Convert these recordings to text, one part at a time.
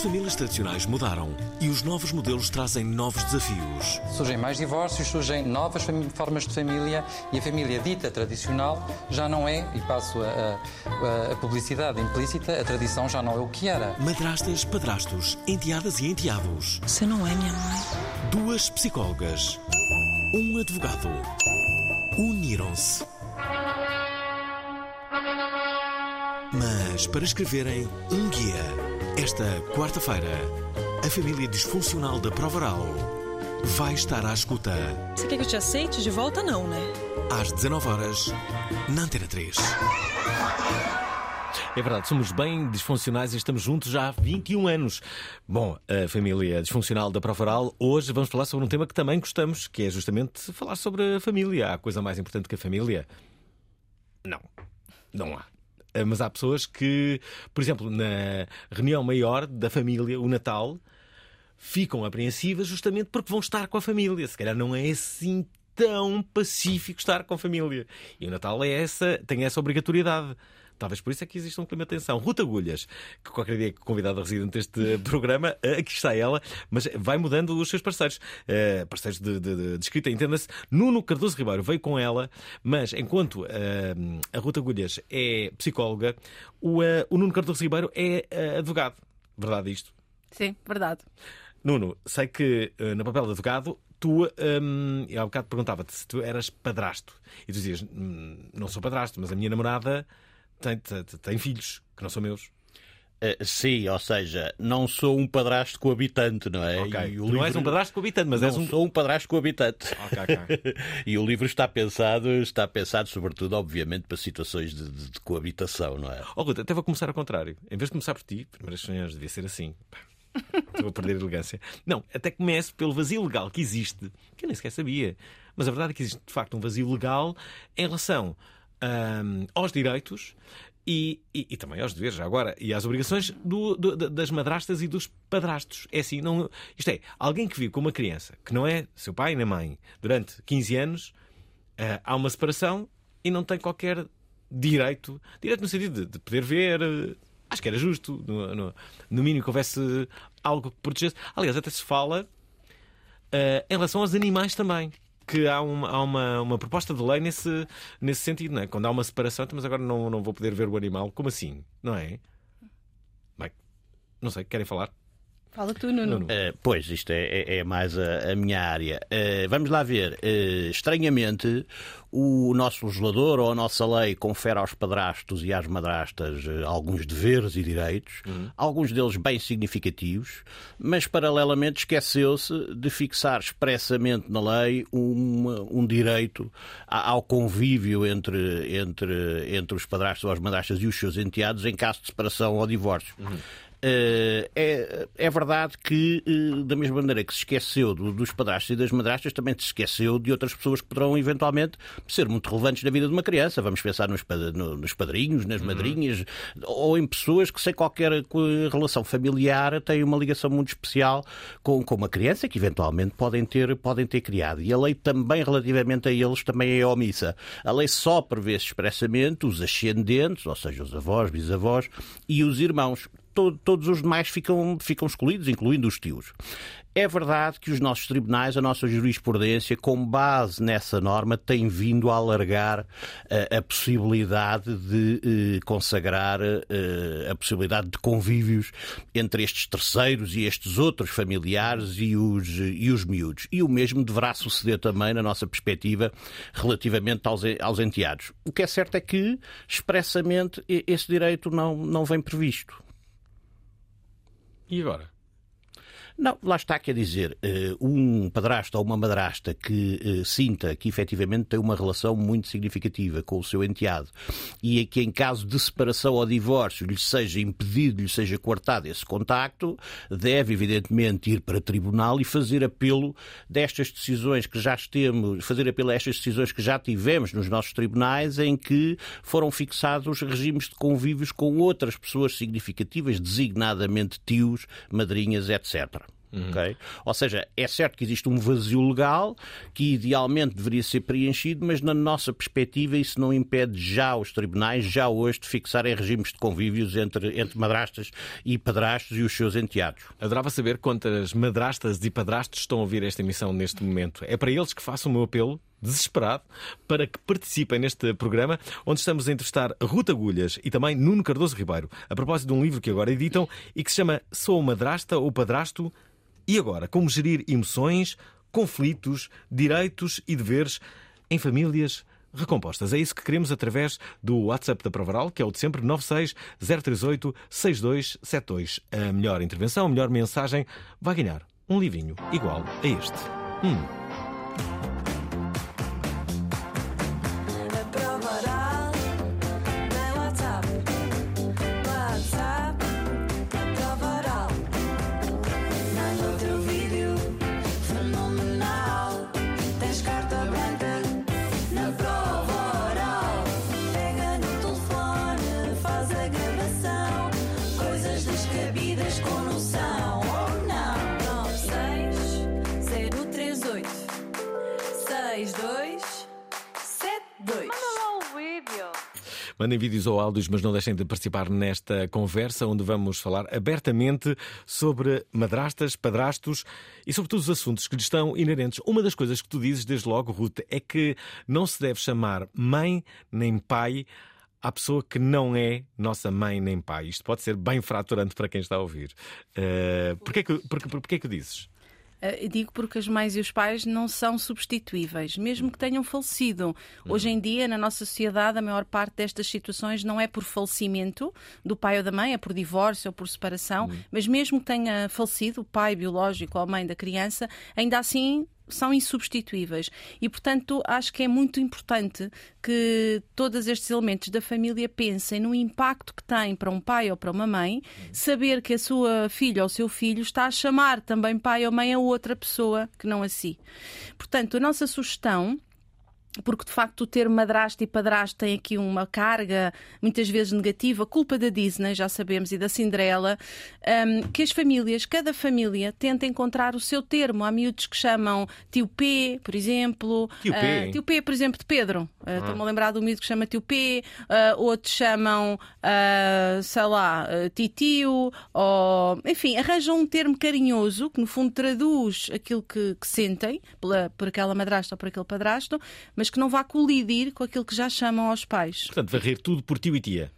As famílias tradicionais mudaram e os novos modelos trazem novos desafios. Surgem mais divórcios, surgem novas formas de família e a família dita tradicional já não é, e passo a, a- a publicidade implícita, a tradição já não é o que era. Madrastas, padrastos, enteadas e enteados. Você não é minha mãe. Duas psicólogas. Um advogado. Uniram-se. Para escreverem um guia. Esta quarta-feira, a família disfuncional da Prova Oral vai estar à escuta Você quer que eu te aceite de volta, não, né? às 19 horas na Antena 3. É verdade, somos bem disfuncionais e estamos juntos já há 21 anos. Bom, a família disfuncional da Prova Oral, hoje vamos falar sobre um tema que também gostamos, que é justamente falar sobre a família. Há coisa mais importante que a família? Não, não há. Eh, Mas há pessoas que, por exemplo, na reunião maior da família, o Natal, ficam apreensivas justamente porque vão estar com a família. Se calhar não é assim tão pacífico estar com a família. E o Natal é essa, tem essa obrigatoriedade. Talvez por isso é que existe um clima de tensão. Ruta Agulhas, que qualquer dia é convidada residente deste programa, eh, aqui está ela, mas vai mudando os seus parceiros. Eh, parceiros de, de, de- de escrita, entenda-se. Nuno Cardoso Ribeiro veio com ela, mas enquanto eh, a Ruta Agulhas é psicóloga, o, eh, o Nuno Cardoso Ribeiro é advogado. Verdade isto? Sim, verdade. Nuno, sei que no papel de advogado, tu, hum, eu há bocado perguntava-te se tu eras padrasto. E tu dizias, "Hum, não sou padrasto, mas a minha namorada tem, tem, tem filhos que não são meus. Eh, sim, ou seja, não sou um padrasto coabitante, não é? Ok. E Tu o Não és livro- um padrasto coabitante, mas não és um. sou um padrasto coabitante. Ok, ok. e o livro está pensado, está pensado sobretudo, obviamente, para situações de, de- de coabitação, não é? Oh, Ruta, até vou começar ao contrário. Em vez de começar por ti, primeiras reuniões devia ser assim. Estou a perder a elegância. Não, até começo pelo vazio legal que existe, que eu nem sequer sabia. Mas a verdade é que existe, de facto, um vazio legal em relação hum, aos direitos e, e- e também aos deveres, agora, e às obrigações do- do- da- das madrastas e dos padrastos. É assim, não, isto é, alguém que vive com uma criança que não é seu pai nem mãe durante 15 anos, ah, há uma separação e não tem qualquer direito, direito no sentido de, de poder ver. eh, Acho que era justo, no, no, no mínimo que houvesse algo que protegesse. Aliás, até se fala eh, em relação aos animais também. Que há, uma, há uma, uma proposta de lei nesse, nesse sentido, não é? Quando há uma separação, então, mas agora não, não vou poder ver o animal. Como assim? Não é? Bem, não sei, querem falar? Fala tu, Nuno. Eh, pois, isto é, é- é mais a, a minha área. Eh, vamos lá ver. Eh, estranhamente, o nosso legislador ou a nossa lei confere aos padrastos e às madrastas alguns deveres e direitos, alguns deles bem significativos, mas paralelamente esqueceu-se de fixar expressamente na lei um, um direito a- ao convívio entre, entre, entre os padrastos ou as madrastas e os seus enteados em caso de separação ou divórcio. Eh, é, é verdade que, eh, da mesma maneira que se esqueceu do- dos padrastos e das madrastas, também se esqueceu de outras pessoas que poderão eventualmente ser muito relevantes na vida de uma criança. Vamos pensar nos, pa- no- nos padrinhos, nas madrinhas, ou em pessoas que, sem qualquer co- relação familiar, têm uma ligação muito especial com, com uma criança que eventualmente podem ter, podem ter criado. E a lei também, relativamente a eles, também é omissa. A lei só prevê expressamente os ascendentes, ou seja, os avós, bisavós e os irmãos to- todos os demais ficam, ficam excluídos, incluindo os tios. É verdade que os nossos tribunais, a nossa jurisprudência, com base nessa norma, tem vindo a alargar eh, a possibilidade de eh, consagrar eh, a possibilidade de convívios entre estes terceiros e estes outros familiares e os, e os miúdos. E o mesmo deverá suceder também, na nossa perspectiva, relativamente aos, aos enteados. O que é certo é que, expressamente, esse direito não, não vem previsto. E agora? Não, lá está, quer dizer, eh, um padrasto ou uma madrasta que eh, sinta que efetivamente tem uma relação muito significativa com o seu enteado e que em caso de separação ou divórcio lhe seja impedido, lhe seja cortado esse contacto, deve evidentemente ir para tribunal e fazer apelo destas decisões que já temos, fazer apelo a estas decisões que já tivemos nos nossos tribunais em que foram fixados regimes de convívios com outras pessoas significativas, designadamente tios, madrinhas, etc. ok? Ou seja, é certo que existe um vazio legal que idealmente deveria ser preenchido, mas na nossa perspectiva isso não impede já os tribunais, já hoje, de fixarem regimes de convívios entre, entre madrastas e padrastos e os seus enteados. Adorava saber quantas madrastas e padrastos estão a ouvir esta emissão neste momento. É para eles que faço o meu apelo, desesperado, para que participem neste programa, onde estamos a entrevistar Ruta Agulhas e também Nuno Cardoso Ribeiro, a propósito de um livro que agora editam e que se chama Sou madrasta ou padrasto? E agora, como gerir emoções, conflitos, direitos e deveres em famílias recompostas. É isso que queremos através do WhatsApp da Provaral, que é o de sempre 96 038 6272. A melhor intervenção, a melhor mensagem vai ganhar um livrinho igual a este. Hum. Mandem vídeos ou áudios, mas não deixem de participar nesta conversa onde vamos falar abertamente sobre madrastas, padrastos e sobre todos os assuntos que lhes estão inerentes. Uma das coisas que tu dizes desde logo, Ruth, é que não se deve chamar mãe nem pai à pessoa que não é nossa mãe nem pai. Isto pode ser bem fraturante para quem está a ouvir. Uh, porquê, que, porquê, porquê que dizes? Uh, digo porque as mães e os pais não são substituíveis, mesmo que tenham falecido. Hoje em dia, na nossa sociedade, a maior parte destas situações não é por falecimento do pai ou da mãe, é por divórcio ou por separação, mas mesmo que tenha falecido o pai biológico ou a mãe da criança, ainda assim são insubstituíveis. E, portanto, acho que é muito importante que todos estes elementos da família pensem no impacto que tem para um pai ou para uma mãe saber que a sua filha ou seu filho está a chamar também pai ou mãe a outra pessoa que não a si. Portanto, a nossa sugestão porque de facto o termo madrasto e padrasto tem aqui uma carga muitas vezes negativa, culpa da Disney, já sabemos, e da Cinderela, um, que as famílias, cada família, tenta encontrar o seu termo. Há miúdos que chamam tio P, por exemplo. Tio P? Uh, tio P, por exemplo, de Pedro. Uh, Estou-me a lembrar do miúdo que chama tio P, uh, outros chamam, uh, sei lá, titio, ou enfim, arranjam um termo carinhoso que no fundo traduz aquilo que, que sentem pela, por aquela madrasta ou por aquele padrasto, mas que não vá colidir com aquilo que já chamam aos pais. Portanto, varrer tudo por tio e tia.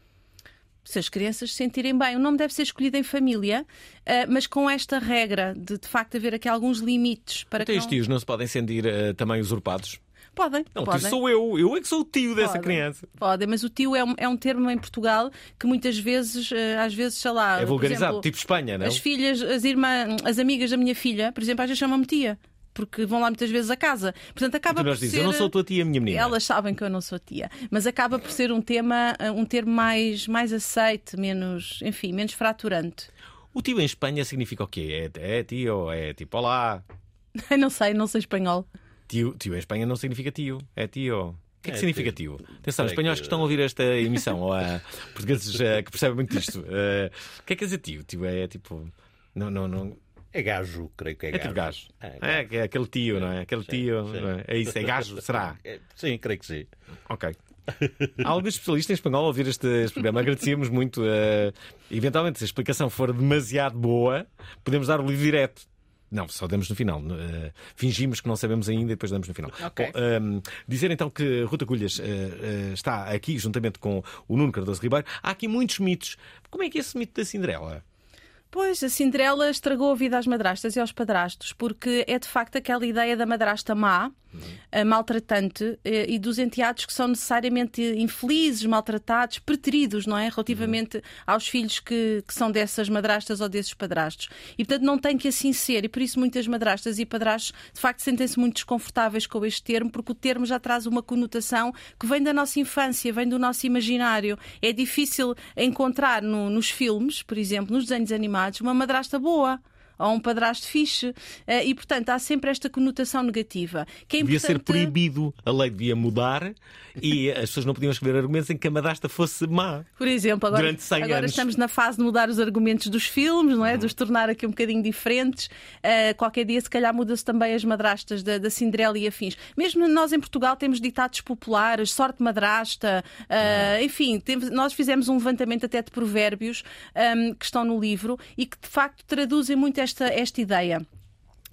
Se as crianças se sentirem bem, o nome deve ser escolhido em família, uh, mas com esta regra de de facto haver aqui alguns limites para Até que os não... tios não se podem sentir uh, também usurpados? Podem, Não, podem. tio sou eu. Eu é que sou o tio dessa Podem, criança. Podem, mas o tio é um, é um termo em Portugal que muitas vezes, eh, às vezes, sei lá. É vulgarizado, exemplo, tipo Espanha, não? As filhas, as irmãs, as amigas da minha filha, por exemplo, às vezes chamam-me tia. Porque vão lá muitas vezes a casa. Portanto, acaba Tu por dizes, ser... eu não sou tua tia, minha menina. Elas sabem que eu não sou tia. Mas acaba por ser um tema, um termo mais, mais aceite, menos, enfim, menos fraturante. O tio em Espanha significa o quê? É, é tio, é tipo olá. Não sei, não sei espanhol. Tio, tio em Espanha não significa tio, é tio. O que é que É significa tio. tio? Atenção, espanhóis que- que estão a ouvir esta emissão, ou a portugueses eh, que percebem muito disto. eh, o que é que quer dizer tio? Tio é tipo. Não, não, não. É gajo, creio que é É gajo. tipo gajo. É, É, que é aquele tio, não é? Aquele Sim, tio. sim. não é? É isso, é gajo, será? É, sim, creio que sim. Ok. Há algum especialista em espanhol a ouvir este, este programa. Agradecíamos muito. eh, eventualmente, se a explicação for demasiado boa, podemos dar o livro direto. Não, só damos no final. Eh, fingimos que não sabemos ainda e depois damos no final. Ok. Bom, ehm, dizer então que Ruta Culhas eh, está aqui juntamente com o Nuno Cardoso Ribeiro. Há aqui muitos mitos. Como é que é esse mito da Cinderela? Pois, a Cinderela estragou a vida às madrastas e aos padrastos, porque é de facto aquela ideia da madrasta má, eh, maltratante, eh, e dos enteados que são necessariamente infelizes, maltratados, preteridos, não é? Relativamente aos filhos que, que são dessas madrastas ou desses padrastos. E portanto não tem que assim ser, e por isso muitas madrastas e padrastos de facto sentem-se muito desconfortáveis com este termo, porque o termo já traz uma conotação que vem da nossa infância, vem do nosso imaginário. É difícil encontrar no- nos filmes, por exemplo, nos desenhos animados, uma madrasta boa. Ou um padrasto fixe. Eh, E, portanto, há sempre esta conotação negativa. Que é Devia ser proibido, a lei devia mudar e as pessoas não podiam escrever argumentos em que a madrasta fosse má. Por exemplo, agora, Durante 100 agora anos. estamos na fase de mudar os argumentos dos filmes, não é? De os tornar aqui um bocadinho diferentes. Uh, qualquer dia, se calhar, muda-se também as madrastas da, da Cinderela e afins. Mesmo nós em Portugal temos ditados populares, sorte madrasta, uh, enfim, temos- nós fizemos um levantamento até de provérbios um, que estão no livro e que de facto traduzem muito esta, esta ideia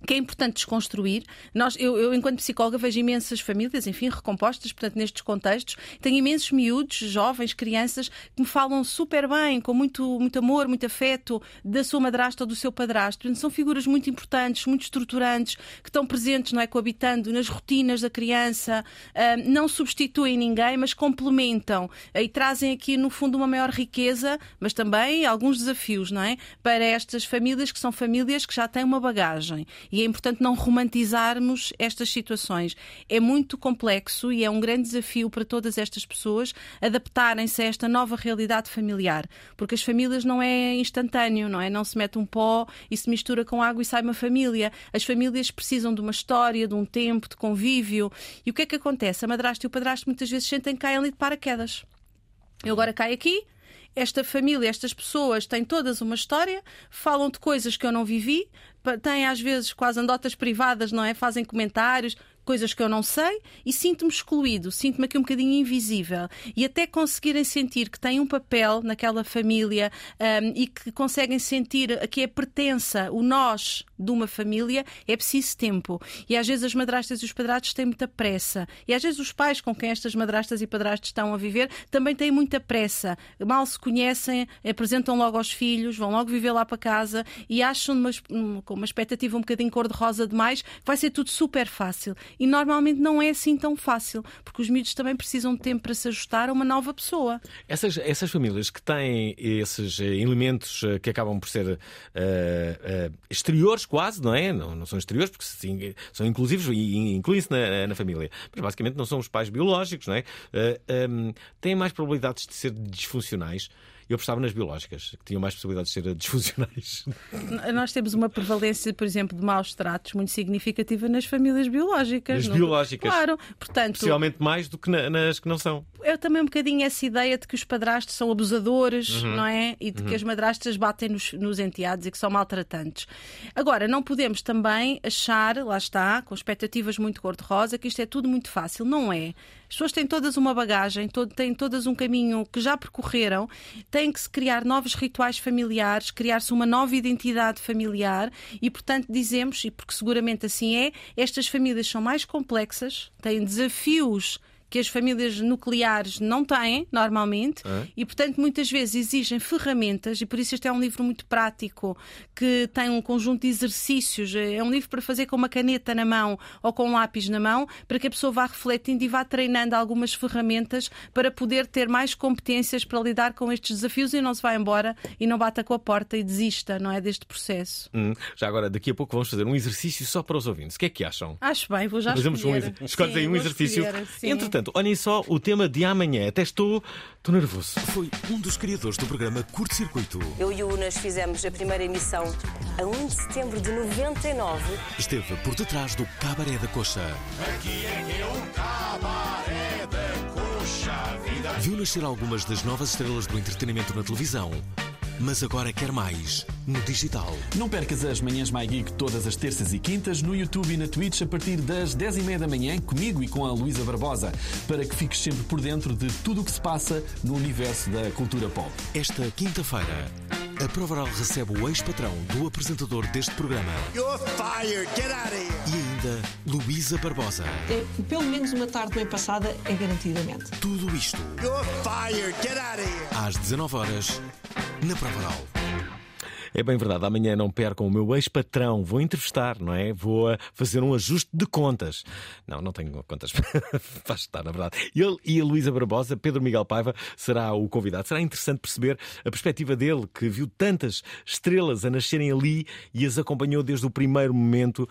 que é importante desconstruir. Nós, eu, eu, enquanto psicóloga, vejo imensas famílias, enfim, recompostas, portanto, nestes contextos. Tenho imensos miúdos, jovens, crianças, que me falam super bem, com muito, muito amor, muito afeto, da sua madrasta ou do seu padrasto. Portanto, são figuras muito importantes, muito estruturantes, que estão presentes, não é? Coabitando nas rotinas da criança, ah, não substituem ninguém, mas complementam e trazem aqui, no fundo, uma maior riqueza, mas também alguns desafios, não é? Para estas famílias que são famílias que já têm uma bagagem. E é importante não romantizarmos estas situações. É muito complexo e é um grande desafio para todas estas pessoas adaptarem-se a esta nova realidade familiar. Porque as famílias não é instantâneo, não é? Não se mete um pó e se mistura com água e sai uma família. As famílias precisam de uma história, de um tempo, de convívio. E o que é que acontece? A madrasta e o padrasto muitas vezes sentem que caem ali de paraquedas. Eu agora caio aqui, esta família, estas pessoas têm todas uma história, falam de coisas que eu não vivi, têm às vezes quase andotas privadas, não é? Fazem comentários, coisas que eu não sei e sinto-me excluído, sinto-me aqui um bocadinho invisível. E até conseguirem sentir que têm um papel naquela família hum, e que conseguem sentir que é pertença, o nós de uma família, é preciso tempo. E às vezes as madrastas e os padrastos têm muita pressa. E às vezes os pais com quem estas madrastas e padrastos estão a viver também têm muita pressa. Mal se conhecem, apresentam logo aos filhos, vão logo viver lá para casa e acham um- com uma expectativa um bocadinho cor-de-rosa demais que vai ser tudo super fácil. E normalmente não é assim tão fácil, porque os miúdos também precisam de tempo para se ajustar a uma nova pessoa. Essas, essas famílias que têm esses eh, elementos eh, que acabam por ser eh, eh, exteriores quase, não é? Não, não são exteriores porque sim, são inclusivos e incluem-se na, na família. Mas basicamente não são os pais biológicos, não é? Eh, ehm, têm mais probabilidades de ser disfuncionais. Eu apostava nas biológicas, que tinham mais possibilidades de ser disfuncionais. Nós temos uma prevalência, por exemplo, de maus tratos muito significativa nas famílias biológicas. Nas não- biológicas. Claro, portanto, Possivelmente mais do que na- nas que não são. é também um bocadinho essa ideia de que os padrastos são abusadores, Uhum. não é? E de que as madrastas batem nos, nos enteados e que são maltratantes. Agora, não podemos também achar, lá está, com expectativas muito cor-de-rosa, que isto é tudo muito fácil. Não é. As pessoas têm todas uma bagagem, têm todas um caminho que já percorreram, têm que se criar novos rituais familiares, criar-se uma nova identidade familiar e, portanto, dizemos, e porque seguramente assim é, estas famílias são mais complexas, têm desafios que as famílias nucleares não têm, normalmente, e, portanto, muitas vezes exigem ferramentas, e por isso este é um livro muito prático, que tem um conjunto de exercícios. É um livro para fazer com uma caneta na mão ou com um lápis na mão, para que a pessoa vá refletindo e vá treinando algumas ferramentas para poder ter mais competências para lidar com estes desafios e não se vá embora e não bata com a porta e desista, não é, deste processo. Hum, Já agora, daqui a pouco vamos fazer um exercício só para os ouvintes. O que é que acham? Acho bem, vou já Fazemos um, escolher. exer- escolhes aí um exercício. escolher, sim. Entretanto, olhem só o tema de amanhã. Até estou, estou nervoso. Foi um dos criadores do programa Curto Circuito. Eu e o Unas fizemos a primeira emissão a 1 de setembro de 99. Esteve por detrás do Cabaré da Coxa. Viu nascer algumas das novas estrelas do entretenimento na televisão. Mas agora quer mais no digital. Não percas as manhãs My Geek todas as terças e quintas no YouTube e na Twitch a partir das 10h30 da manhã, comigo e com a Luísa Barbosa, para que fiques sempre por dentro de tudo o que se passa no universo da cultura pop. Esta quinta-feira, a Provaral recebe o ex-patrão do apresentador deste programa You're fired. Get out of here. e ainda Luísa Barbosa. É, pelo menos uma tarde bem passada é garantidamente. Tudo isto You're fired. Get out of here. às 19 horas na Provaral. É bem verdade, amanhã não percam o meu ex-patrão. Vou entrevistar, não é? Vou ah, fazer um ajuste de contas. Não, não tenho contas para estar, na verdade. Ele e a Luísa Barbosa, Pedro Miguel Paiva, será o convidado. Será interessante perceber a perspectiva dele, que viu tantas estrelas a nascerem ali e as acompanhou desde o primeiro momento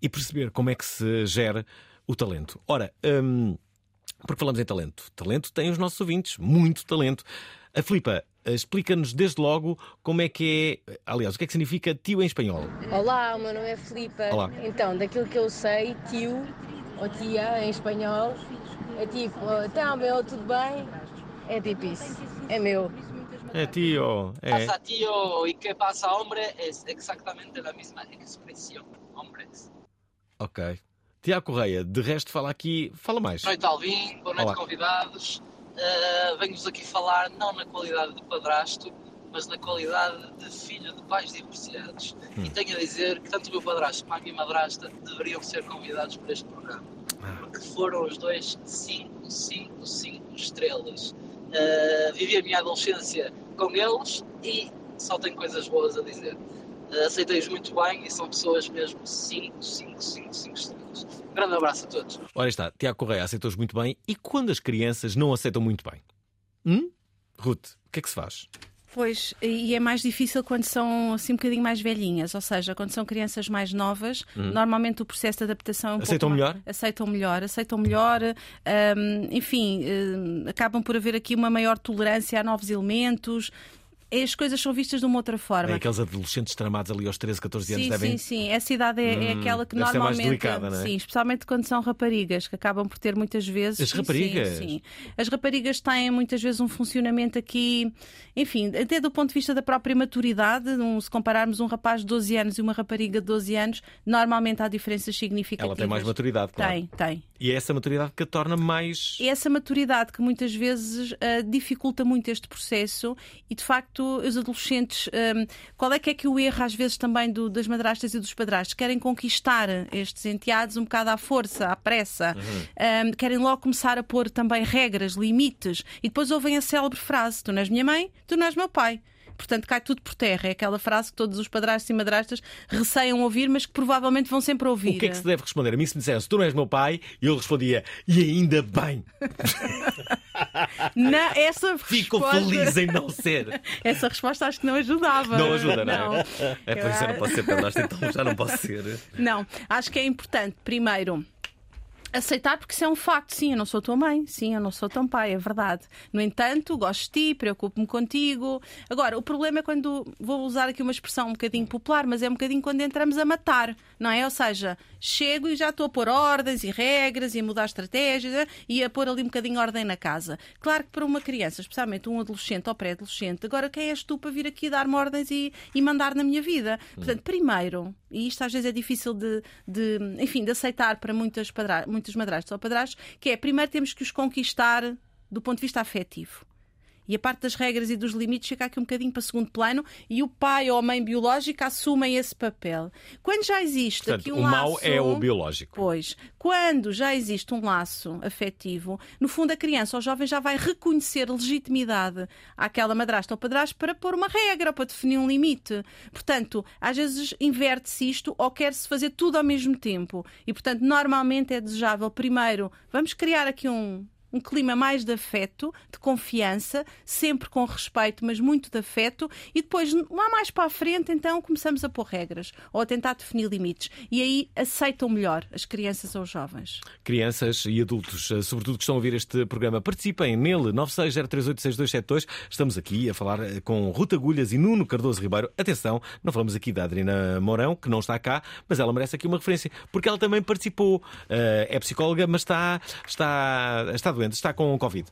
e perceber como é que se gera o talento. Ora, hum, porque falamos em talento. Talento tem os nossos ouvintes, muito talento. A Filipa explica-nos desde logo como é que é. Aliás, o que é que significa tio em espanhol? Olá, o meu nome é Filipa. Olá. Então, daquilo que eu sei, tio ou tia em espanhol é tipo, então meu, tudo bem? É tipo isso. É meu. É tio. É. Pasa tío y qué pasa hombre es exactamente la misma expresión, hombres. Ok. Tiago Correia, de resto, fala aqui. Fala mais. Boa noite Alvin, boa noite Olá. convidados. Uh, Venho-vos aqui falar não na qualidade de padrasto, mas na qualidade de filho de pais divorciados. Hum. E tenho a dizer que tanto o meu padrasto como a minha madrasta deveriam ser convidados para este programa. Ah. Porque foram os dois 5, 5, 5 estrelas. Uh, vivi a minha adolescência com eles e só tenho coisas boas a dizer. Uh, Aceitei-os muito bem e são pessoas mesmo 5, 5, 5, 5 estrelas. Um grande abraço a todos. Ora está, Tiago Correia aceitou-os muito bem. E quando as crianças não aceitam muito bem? Hum? Ruth, o que é que se faz? Pois, e é mais difícil quando são assim um bocadinho mais velhinhas, ou seja, quando são crianças mais novas, Hum. normalmente o processo de adaptação é um Aceitam pouco mais- melhor? Aceitam melhor, aceitam melhor, hum, enfim, hum, acabam por haver aqui uma maior tolerância a novos elementos. As coisas são vistas de uma outra forma. É aqueles adolescentes tramados ali aos 13, 14 anos Sim, devem. sim, sim. Essa idade é, é Hum, aquela que ser mais normalmente. delicada, não é? Sim, especialmente quando são raparigas, que acabam por ter muitas vezes. As raparigas? Sim, sim. As raparigas têm muitas vezes um funcionamento aqui, enfim, até do ponto de vista da própria maturidade. um- se compararmos um rapaz de 12 anos e uma rapariga de 12 anos, normalmente há diferenças significativas. Ela tem mais maturidade, claro. Tem, tem. E é essa maturidade que a torna mais. É essa maturidade que muitas vezes ah, dificulta muito este processo e, de facto, os adolescentes. ah, qual é que é que o erro, às vezes, também do- das madrastas e dos padrastos? Querem conquistar estes enteados um bocado à força, à pressa. Ah, querem logo começar a pôr também regras, limites e depois ouvem a célebre frase: Tu não és minha mãe, tu não és meu pai. Portanto, cai tudo por terra. É aquela frase que todos os padrastos e madrastas receiam ouvir, mas que provavelmente vão sempre ouvir. O que é que se deve responder? A mim, se me dissesse, tu não és meu pai, eu respondia, e ainda bem. Não, essa Fico resposta- feliz em não ser. Essa resposta acho que não ajudava. Não ajuda, não é? Não. É por isso eu não posso ser padrasto, então já não posso ser. Não, acho que é importante, primeiro. Aceitar, porque isso é um facto. Sim, eu não sou tua mãe. Sim, eu não sou teu pai, é verdade. No entanto, gosto de ti, preocupo-me contigo. Agora, o problema é quando. Vou usar aqui uma expressão um bocadinho popular, mas é um bocadinho quando entramos a matar, não é? Ou seja, chego e já estou a pôr ordens e regras e a mudar estratégias eh, e a pôr ali um bocadinho ordem na casa. Claro que para uma criança, especialmente um adolescente ou pré-adolescente, agora quem és tu para vir aqui dar-me ordens e, e mandar na minha vida? Portanto, primeiro, e isto às vezes é difícil de, de, enfim, de aceitar para muitas, padra muitos madrastos ou padrastos, que é primeiro temos que os conquistar do ponto de vista afetivo. E a parte das regras e dos limites fica aqui um bocadinho para segundo plano e o pai ou a mãe biológica assumem esse papel. Quando já existe Portanto, aqui um o mau laço... é o biológico. Pois, quando já existe um laço afetivo, no fundo a criança ou jovem já vai reconhecer legitimidade àquela madrasta ou padrasto para pôr uma regra, para definir um limite. Portanto, às vezes inverte-se isto ou quer-se fazer tudo ao mesmo tempo. E, portanto, normalmente é desejável, primeiro, vamos criar aqui um, um clima mais de afeto, de confiança, sempre com respeito, mas muito de afeto, e depois, lá mais para a frente, então começamos a pôr regras ou a tentar definir limites. E aí aceitam melhor as crianças ou os jovens. Crianças e adultos, eh, sobretudo que estão a ouvir este programa, participem nele, 960386272. Estamos aqui a falar eh, com Ruta Agulhas e Nuno Cardoso Ribeiro. Atenção, não falamos aqui da Adriana Mourão, que não está cá, mas ela merece aqui uma referência, porque ela também participou. Eh, É psicóloga, mas está, está, está doente, está com Covid.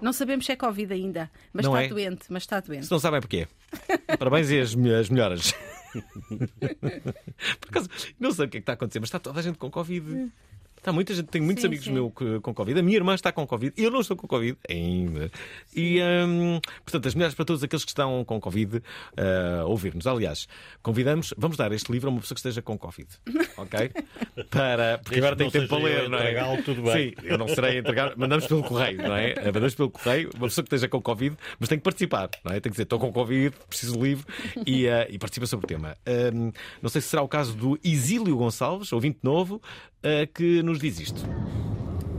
Não sabemos se é Covid ainda, mas Não está é? doente, mas está doente. Se não sabem porquê. Parabéns e as, me- as melhoras. Por acaso, não sei o que é que está a acontecer, mas está toda a gente com Covid. Está muita gente, tenho muitos Sim, amigos sim. meus com Covid. A minha irmã está com Covid. Eu não estou com Covid ainda. E, hum, portanto, as melhores para todos aqueles que estão com Covid a ouvir-nos. Aliás, convidamos, vamos dar este livro a uma pessoa que esteja com Covid. Ok? Para, porque Desde agora tem tempo para ler, não é? tudo bem. Sim, eu não serei a entregar. Mandamos pelo correio, não é? Mandamos pelo correio uma pessoa que esteja com Covid, mas tem que participar, não é? Tem que dizer, estou com Covid, preciso de livro e, ah, e participa sobre o tema. Hum, não sei se será o caso do Isílio Gonçalves, ouvinte novo, que nos diz isto.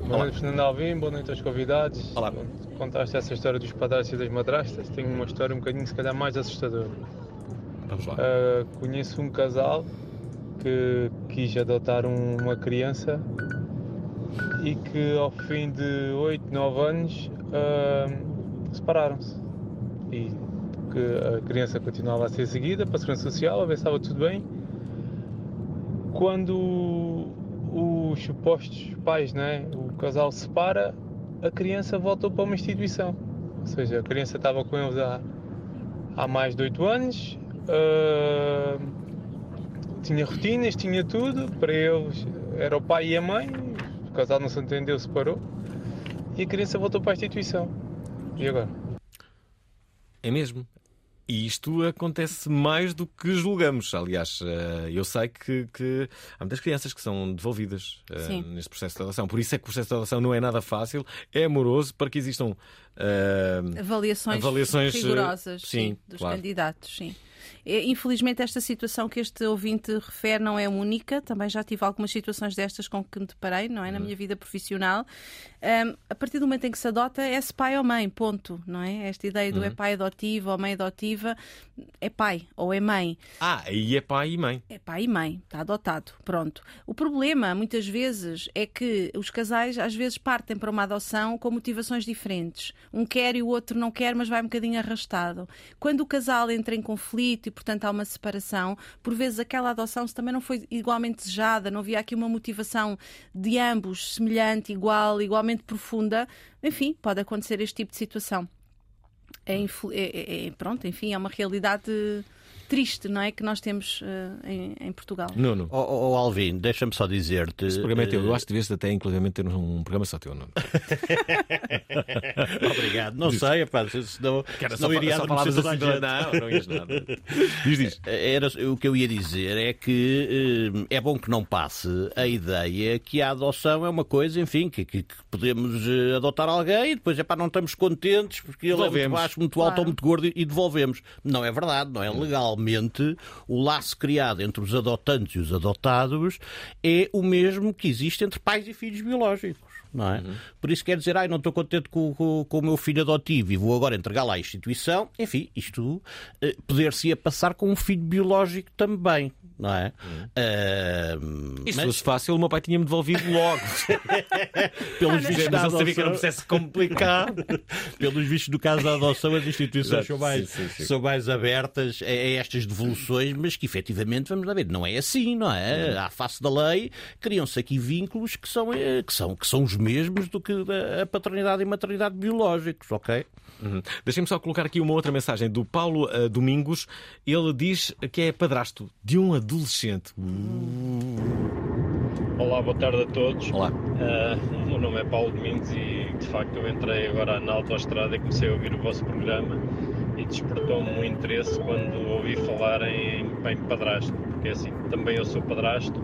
Boa noite, Fernando Alvim, boa noite aos convidados. Olá. Contaste essa história dos padrastos e das madrastas. Tenho uma história um bocadinho, se calhar, mais assustadora. Vamos lá. Ah, conheço um casal que quis adotar um- uma criança e que, ao fim de 8, 9 anos, ah, separaram-se. E que a criança continuava a ser seguida para a Segurança Social, a ver se estava tudo bem. Quando os supostos pais, né, o casal se separa, a criança voltou para uma instituição. Ou seja, a criança estava com eles há, há mais de 8 anos, ah, tinha rotinas, tinha tudo, para eles era o pai e a mãe, o casal não se entendeu, separou, e a criança voltou para a instituição. E agora? É mesmo. E isto acontece mais do que julgamos. Aliás, eh, eu sei que, que há muitas crianças que são devolvidas eh, Sim. neste processo de adoção. Por isso é que o processo de adoção não é nada fácil, é amoroso para que existam eh, Avaliações, avaliações, rigorosas sim, dos claro. candidatos, sim. Infelizmente, esta situação que este ouvinte refere não é única. Também já tive algumas situações destas com que me deparei, não é? Na minha vida profissional. Ahm, a partir do momento em que se adota, é-se pai ou mãe, ponto, não é? Esta ideia do Uhum. é pai adotivo ou mãe adotiva é pai ou é mãe. Ah, aí é pai e mãe. É pai e mãe, está adotado, pronto. O problema, muitas vezes, é que os casais às vezes partem para uma adoção com motivações diferentes. Um quer e o outro não quer, mas vai um bocadinho arrastado. Quando o casal entra em conflito e, portanto, há uma separação, por vezes aquela adoção também não foi igualmente desejada, não havia aqui uma motivação de ambos semelhante, igual, igualmente profunda. Enfim, pode acontecer este tipo de situação. É, é- é- é- pronto, enfim, é uma realidade triste, não é? Que nós temos eh, em, em Portugal. Nuno. Oh, oh, oh, Alvin, deixa-me só dizer-te. Esse programa é teu. eh, Eu acho que devias até, inclusive, ter um programa só teu, Nuno. Obrigado. Não Diz. sei, rapaz, senão, Era senão só- iria só a assim, gente. não, não ias nada. Diz, diz. Era, o que eu ia dizer é que eh, é bom que não passe a ideia que a adoção é uma coisa, enfim, que, que- que podemos eh, adotar alguém e depois é para não estamos contentes porque ele é muito baixo, muito alto Claro. ou muito gordo e, devolvemos. Não é verdade, não é? O laço criado entre os adotantes e os adotados é o mesmo que existe entre pais e filhos biológicos. Não é? Por isso quer dizer, ai, não estou contente com, com- com o meu filho adotivo e vou agora entregá-lo à instituição. Enfim, isto eh, poder-se-ia passar com um filho biológico também, não é? Ah, Isto mas- fosse fácil, o meu pai tinha-me devolvido logo. pelos vistos Mas da ele sabia que era um adoção, processo complicado. pelos vistos do caso da adoção, as instituições são mais, sim, sim, sim. são mais abertas a, a estas devoluções, mas que efetivamente, vamos lá ver, não é assim, não é? À face da lei, criam-se aqui vínculos que são, eh, que, são, que são os mesmos do que a paternidade e maternidade biológicos, ok? Uhum. Deixem-me só colocar aqui uma outra mensagem do Paulo ah, Domingos. Ele diz que é padrasto de um adolescente. Olá, boa tarde a todos. Olá. O meu nome é Paulo Domingos e de facto eu entrei agora na autoestrada e comecei a ouvir o vosso programa e despertou-me um interesse quando ouvi falar em, em padrasto, porque assim, também eu sou padrasto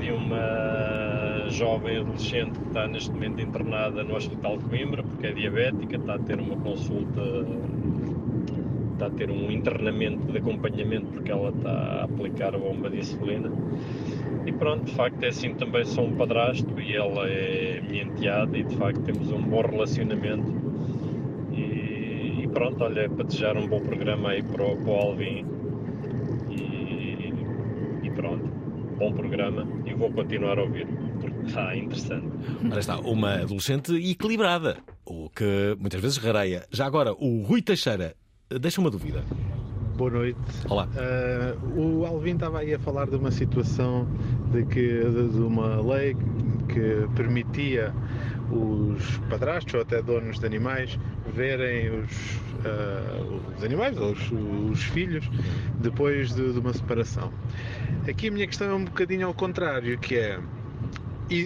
de uma jovem adolescente que está neste momento internada no Hospital de Coimbra porque é diabética, está a ter uma consulta está a ter um internamento de acompanhamento porque ela está a aplicar a bomba de insulina. E pronto, de facto é assim, também sou um padrasto e ela é minha enteada e de facto temos um bom relacionamento. E, e pronto, olha, é para desejar um bom programa aí para o, para o Alvin. E, e pronto, bom programa e vou continuar a ouvir está interessante. Ora está, uma adolescente equilibrada, o que muitas vezes rareia. Já agora, o Rui Teixeira deixa uma dúvida. Boa noite. Olá. Eh, o Alvin estava aí a falar de uma situação de que de, uma lei que permitia os padrastos ou até donos de animais verem os, ah, os animais ou os, os filhos depois de, de uma separação. Aqui a minha questão é um bocadinho ao contrário, que é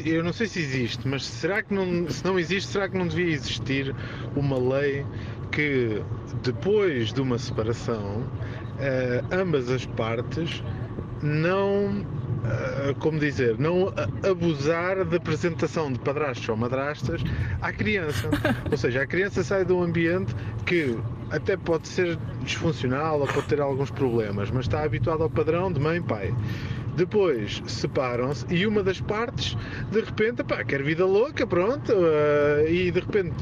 eu não sei se existe, mas será que não, se não existe, será que não devia existir uma lei que depois de uma separação eh, ambas as partes não, eh, como dizer, não abusar da apresentação de padrastos ou madrastas à criança. ou seja, a criança sai de um ambiente que até pode ser disfuncional ou pode ter alguns problemas, mas está habituado ao padrão de mãe e pai. Depois separam-se e uma das partes, de repente, pá, quer vida louca, pronto, eh, e de repente,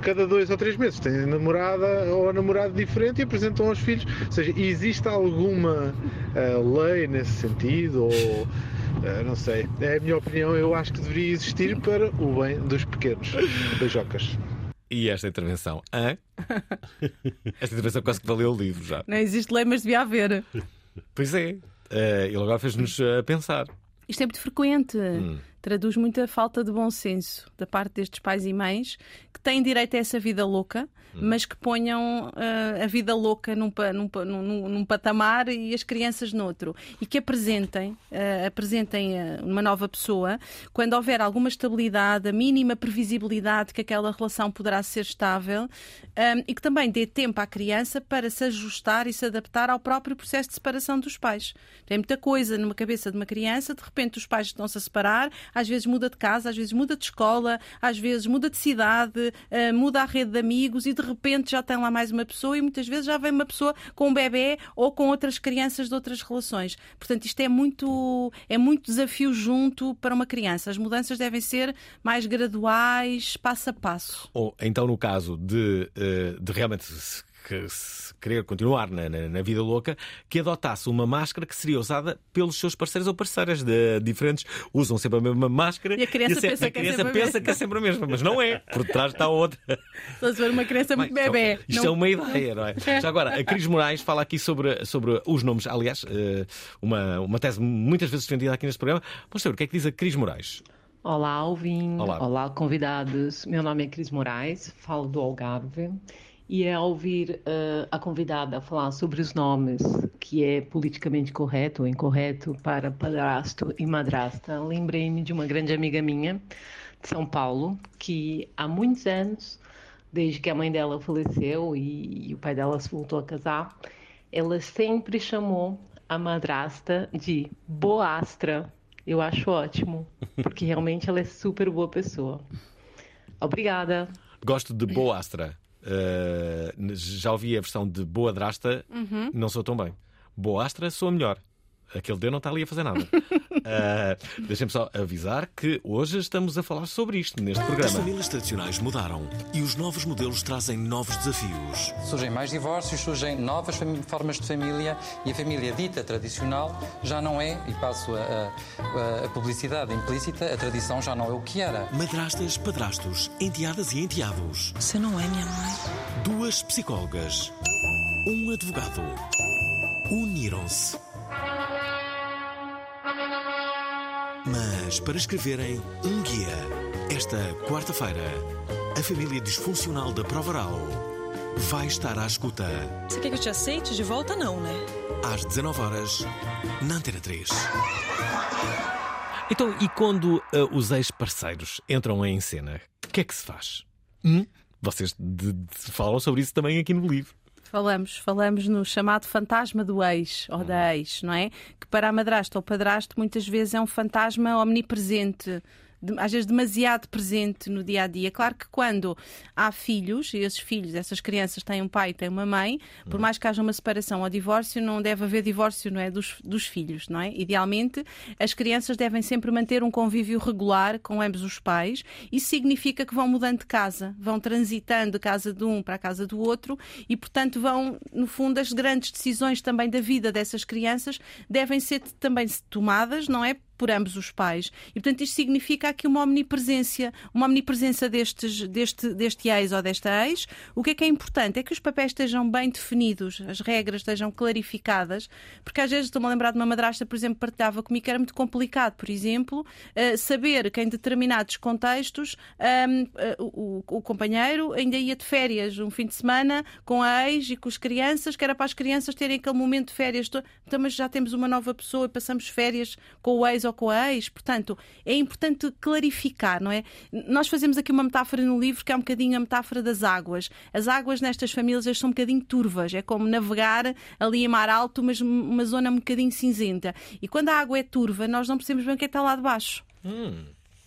cada dois ou três meses tem namorada ou namorado diferente e apresentam aos filhos. Ou seja, existe alguma eh, lei nesse sentido? Ou eh, não sei, é a minha opinião, eu acho que deveria existir para o bem dos pequenos. Beijocas. E esta intervenção? Hã? Esta intervenção quase que valeu o livro já. Não existe lei, mas devia haver. Pois é. Eh, ele agora fez-nos eh, pensar. Isto é muito frequente. Hum. Traduz muita falta de bom senso da parte destes pais e mães que têm direito a essa vida louca, mas que ponham ah, a vida louca num, num num- num- patamar e as crianças noutro. E que apresentem, ah, apresentem ah, uma nova pessoa quando houver alguma estabilidade, a mínima previsibilidade que aquela relação poderá ser estável ah, e que também dê tempo à criança para se ajustar e se adaptar ao próprio processo de separação dos pais. Tem muita coisa numa cabeça de uma criança, de repente os pais estão-se a separar, às vezes muda de casa, às vezes muda de escola, às vezes muda de cidade, ah, muda a rede de amigos e de repente já tem lá mais uma pessoa e muitas vezes já vem uma pessoa com um bebê ou com outras crianças de outras relações. Portanto, isto é muito, é muito desafio junto para uma criança. As mudanças devem ser mais graduais, passo a passo. Ou então, no caso de, eh, de realmente se, que- se querer continuar na, na- na vida louca, que adotasse uma máscara que seria usada pelos seus parceiros ou parceiras de, diferentes. Usam sempre a mesma máscara E a criança se- pensa a que é criança a pensa mesma. que é sempre a mesma, mas não é. Por trás está outra. Estás a ver uma criança muito bebê. Isto Não- é uma ideia, não é? Já agora, a Cris Moraes fala aqui sobre, sobre os nomes. Aliás, eh, uma, uma tese muitas vezes defendida aqui neste programa. Vamos saber o que é que diz a Cris Moraes. Olá, Alvin. Olá. convidados. Meu nome é Cris Moraes, falo do Algarve. E é ouvir eh, a convidada falar sobre os nomes, que é politicamente correto ou incorreto para padrasto e madrasta, lembrei-me de uma grande amiga minha de São Paulo, que há muitos anos, desde que a mãe dela faleceu e, e o pai dela se voltou a casar, ela sempre chamou a madrasta de boastra. Eu acho ótimo, porque realmente ela é super boa pessoa. Obrigada. Gosto de Boa Eh, já ouvi a versão de Boa Drasta, Uhum. não sou tão bem. Boa Astra sou melhor. Aquele D não está ali a fazer nada. Eh, Deixem-me só avisar que hoje estamos a falar sobre isto neste As programa. famílias tradicionais mudaram e os novos modelos trazem novos desafios. Surgem mais divórcios, surgem novas formas de família e a família dita tradicional já não é, e passo a, a- a publicidade implícita, a tradição já não é o que era. Madrastas, padrastos, enteadas e enteados. Você não é minha mãe. Duas psicólogas. Um advogado. Uniram-se. Mas para escreverem um guia, esta quarta-feira, a família disfuncional da Provaral vai estar à escuta Você quer que eu te aceite de volta, não, né? às 19 horas na Antena 3. Então, e quando eh, os ex-parceiros entram em cena, o que é que se faz? Hum? Vocês de- de- falam sobre isso também aqui no livro. Falamos, falamos no chamado fantasma do ex ou da ex, não é? Que para a madrasta ou padrasto muitas vezes é um fantasma omnipresente. Às vezes demasiado presente no dia a dia. Claro que quando há filhos, e esses filhos, essas crianças têm um pai e têm uma mãe, por mais que haja uma separação ou divórcio, não deve haver divórcio não é, dos, dos filhos, não é? Idealmente, as crianças devem sempre manter um convívio regular com ambos os pais. Isso significa que vão mudando de casa, vão transitando de casa de um para a casa do outro e, portanto, vão, no fundo, as grandes decisões também da vida dessas crianças devem ser também tomadas, não é? Por ambos os pais. E, portanto, isto significa aqui uma omnipresença, uma omnipresença destes, deste, deste ex ou desta ex. O que é que é importante? É que os papéis estejam bem definidos, as regras estejam clarificadas, porque às vezes estou-me a lembrar de uma madrasta, por exemplo, partilhava comigo que era muito complicado, por exemplo, eh, saber que em determinados contextos ahm, eh, o, o companheiro ainda ia de férias um fim de semana com a ex e com as crianças, que era para as crianças terem aquele momento de férias. Então, mas já temos uma nova pessoa e passamos férias com o ex ou com a ex. Portanto, é importante clarificar, não é? Nós fazemos aqui uma metáfora no livro que é um bocadinho a metáfora das águas. As águas nestas famílias são um bocadinho turvas, é como navegar ali em mar alto, mas uma zona um bocadinho cinzenta. E quando a água é turva, nós não percebemos bem o que é que está lá de baixo.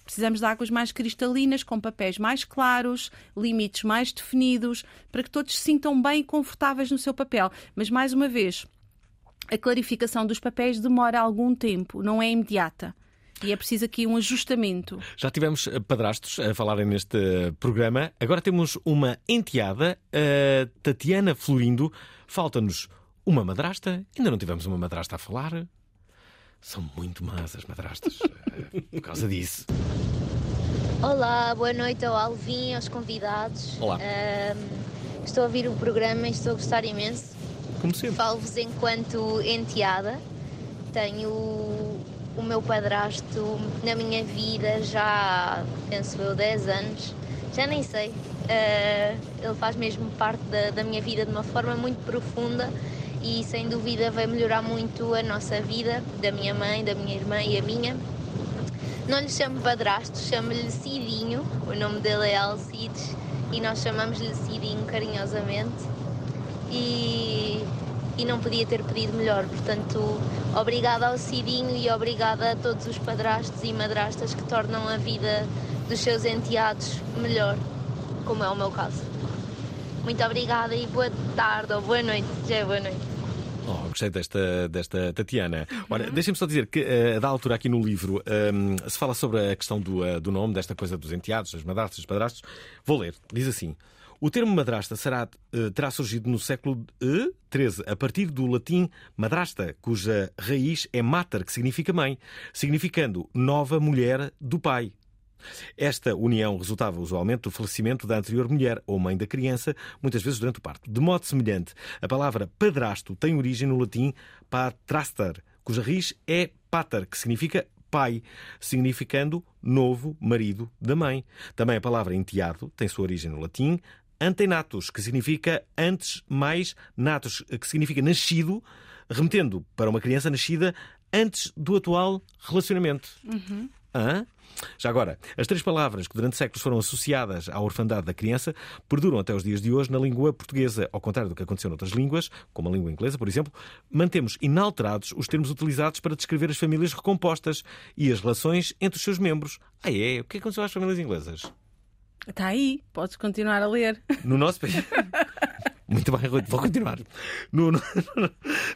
Precisamos de águas mais cristalinas, com papéis mais claros, limites mais definidos, para que todos se sintam bem e confortáveis no seu papel. Mas, mais uma vez, a clarificação dos papéis demora algum tempo, não é imediata. E é preciso aqui um ajustamento. Já tivemos eh, padrastos a falarem neste eh, programa. Agora temos uma enteada, a Tatiana Florindo. Falta-nos uma madrasta. Ainda não tivemos uma madrasta a falar. São muito más as madrastas. eh, por causa disso. Olá, boa noite ao Alvin, aos convidados. Olá. Ahm, estou a ouvir o programa e estou a gostar imenso. Como sempre. Falo-vos enquanto enteada. Tenho o meu padrasto na minha vida já penso eu, 10 anos. Já nem sei. Ah, ele faz mesmo parte da, da minha vida de uma forma muito profunda e sem dúvida vai melhorar muito a nossa vida, da minha mãe, da minha irmã e a minha. Não lhe chamo padrasto, chamo-lhe Cidinho. O nome dele é Alcides e nós chamamos-lhe Cidinho carinhosamente. E, e não podia ter pedido melhor. Portanto, obrigada ao Cidinho e obrigada a todos os padrastos e madrastas que tornam a vida dos seus enteados melhor, como é o meu caso. Muito obrigada e boa tarde ou boa noite. Já é boa noite. Oh, gostei desta, desta Tatiana. Ora, deixem-me só dizer que, a da altura aqui no livro, ehm, se fala sobre a questão do, eh, do nome, desta coisa dos enteados, das madrastas, dos padrastos. Vou ler. Diz assim. O termo madrasta será, eh, terá surgido no século XIII, a partir do latim madrasta, cuja raiz é mater, que significa mãe, significando nova mulher do pai. Esta união resultava usualmente do falecimento da anterior mulher ou mãe da criança, muitas vezes durante o parto. De modo semelhante, a palavra padrasto tem origem no latim patraster, cuja raiz é pater, que significa pai, significando novo marido da mãe. Também a palavra enteado tem sua origem no latim antenatus, que significa antes mais natus, que significa nascido, remetendo para uma criança nascida antes do atual relacionamento. Uhum. Já agora, as três palavras que durante séculos foram associadas à orfandade da criança perduram até os dias de hoje na língua portuguesa. Ao contrário do que aconteceu noutras línguas, como a língua inglesa, por exemplo, mantemos inalterados os termos utilizados para descrever as famílias recompostas e as relações entre os seus membros. Ah, é? O que aconteceu às famílias inglesas? Está aí, podes continuar a ler. No nosso país. Muito bem, Rui, vou continuar. No, no-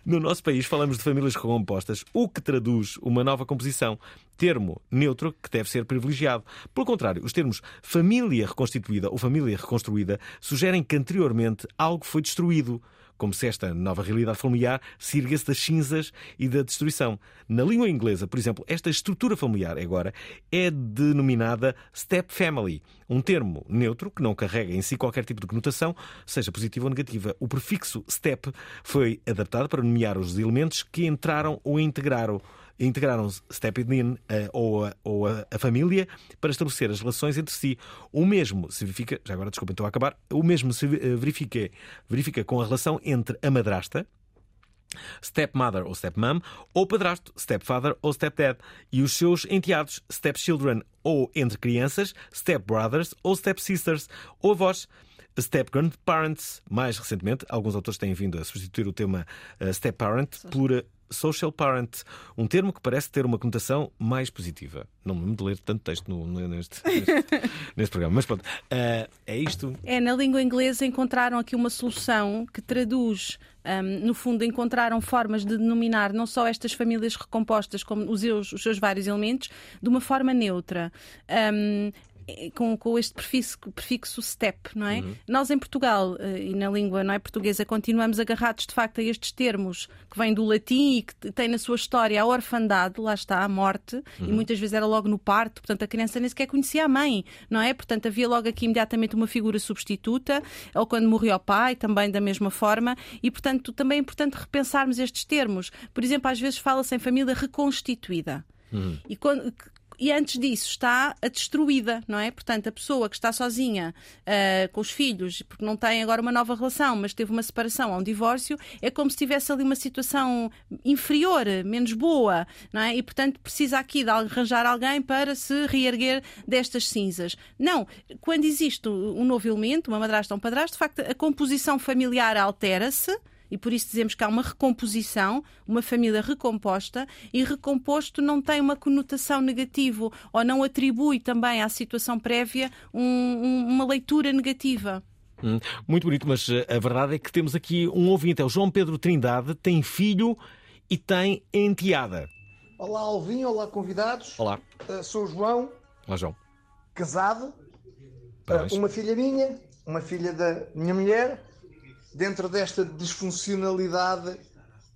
no nosso país falamos de famílias recompostas, o que traduz uma nova composição, termo neutro que deve ser privilegiado. Pelo contrário, os termos família reconstituída ou família reconstruída sugerem que anteriormente algo foi destruído. Como se esta nova realidade familiar se erguesse das cinzas e da destruição. Na língua inglesa, por exemplo, esta estrutura familiar agora é denominada step family, um termo neutro que não carrega em si qualquer tipo de conotação, seja positiva ou negativa. O prefixo step foi adaptado para nomear os elementos que entraram ou integraram integraram stepping in eh, ou, a, ou a, a família para estabelecer as relações entre si. O mesmo se verifica, já agora desculpem, estou a acabar, o mesmo se eh, verifica, verifica com a relação entre a madrasta, stepmother ou stepmom, ou padrasto, stepfather ou stepdad, e os seus enteados, stepchildren, ou entre crianças, stepbrothers ou stepsisters, ou avós. Step grandparents. Mais recentemente, alguns autores têm vindo a substituir o tema eh, step parent por eh, social parent, um termo que parece ter uma conotação mais positiva. Não me lembro de ler tanto texto no- neste, neste, neste programa, mas pronto, eh, é isto. É, na língua inglesa encontraram aqui uma solução que traduz, hum, no fundo, encontraram formas de denominar não só estas famílias recompostas, como os seus, os seus vários elementos, de uma forma neutra. Eh, com, com este prefixo, prefixo step, não é? Nós em Portugal eh, e na língua não é portuguesa continuamos agarrados de facto a estes termos que vêm do latim e que têm na sua história a orfandade, lá está, a morte, e Uhum. muitas vezes era logo no parto, portanto a criança nem sequer conhecia a mãe, não é? Portanto havia logo aqui imediatamente uma figura substituta, ou quando morria o pai, também da mesma forma, e portanto também é importante repensarmos estes termos. Por exemplo, às vezes fala-se em família reconstituída. E, quando- e antes disso está a destruída, não é? Portanto, a pessoa que está sozinha ah, com os filhos, porque não tem agora uma nova relação, mas teve uma separação ou um divórcio, é como se tivesse ali uma situação inferior, menos boa, não é? E, portanto, precisa aqui de arranjar alguém para se reerguer destas cinzas. Não, quando existe um novo elemento, uma madrasta ou um padrasto, de facto, a composição familiar altera-se. E por isso dizemos que há uma recomposição, uma família recomposta, e recomposto não tem uma conotação negativa ou não atribui também à situação prévia um- um- uma leitura negativa. Hum, Muito bonito, mas eh, a verdade é que temos aqui um ouvinte, é o João Pedro Trindade, tem filho e tem enteada. Olá, Alvin, olá, convidados. Olá. Uh, sou o João, Olá, João. casado, uh, uma filha minha, uma filha da minha mulher. Dentro desta disfuncionalidade,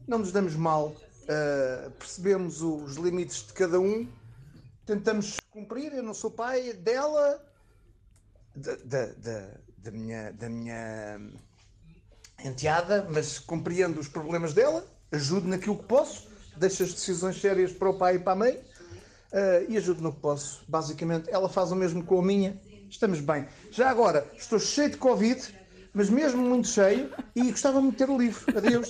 não nos damos mal, uh, percebemos os limites de cada um, tentamos cumprir. Eu não sou pai dela, da, da, da, da minha, da minha enteada, mas compreendo os problemas dela, ajudo naquilo que posso, deixo as decisões sérias para o pai e para a mãe eh, e ajudo no que posso. Basicamente, ela faz o mesmo com a minha, estamos bem. Já agora, estou cheio de Covid, mas mesmo muito cheio, e gostava muito de ter o livro. Adeus.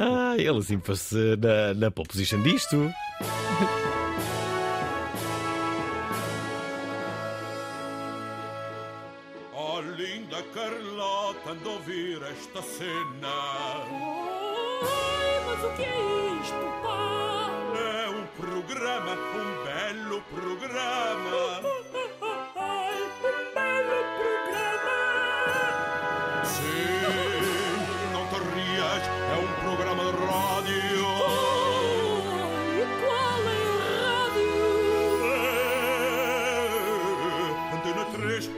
Ah, ele assim fosse na, na pole position disto. Oh, linda Carlota, ando a ouvir esta cena. Ai, mas o que é isto, pá? É um programa, um belo programa.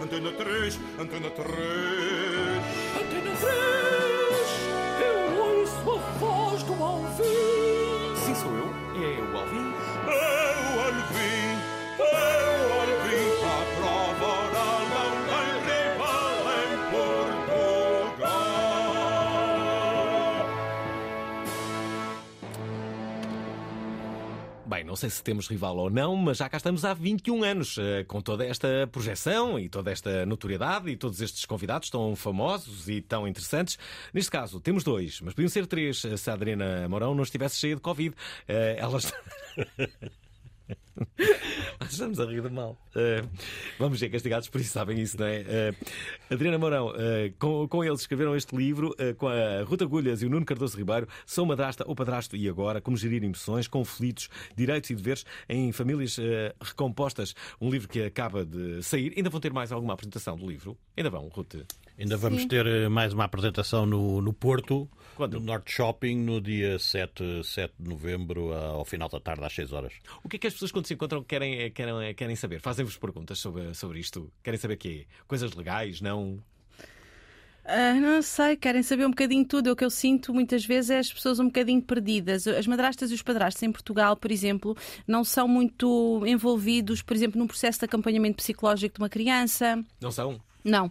Antena 3, Antena 3. Antena 3. Eu ouço a voz do Alvin. Sim, sou eu. É o Alvin. É o Alvin, é o Alvin, não sei se temos rival ou não, mas já cá estamos há 21 anos, eh, com toda esta projeção e toda esta notoriedade e todos estes convidados tão famosos e tão interessantes. Neste caso, temos dois, mas podiam ser três eh, se a Adriana Mourão não estivesse cheia de Covid. Eh, Ela está... Estamos a rir de mal. Eh, vamos ser castigados por isso, sabem isso, não é? Eh, Adriana Mourão, eh, com, com eles escreveram este livro, com a Ruta Agulhas e o Nuno Cardoso Ribeiro, Sou Madrasta ou Padrasto e Agora, Como Gerir Emoções, Conflitos, Direitos e Deveres em Famílias Recompostas. Um livro que acaba de sair. Ainda vão ter mais alguma apresentação do livro? Ainda vão, Ruth? Ainda vamos Sim. ter eh, mais uma apresentação no, no Porto, Quando? no Norte Shopping, no dia 7, 7 de novembro, ao final da tarde, às 6 horas. O que é que as pessoas quando se encontram querem, eh, querem, eh, querem saber? Fazem-vos perguntas sobre, sobre isto? Querem saber o quê? Coisas legais? Não? Ah, não sei, querem saber um bocadinho tudo. O que eu sinto muitas vezes é as pessoas um bocadinho perdidas. As madrastas e os padrastos em Portugal, por exemplo, não são muito envolvidos, por exemplo, num processo de acompanhamento psicológico de uma criança. Não são? Não.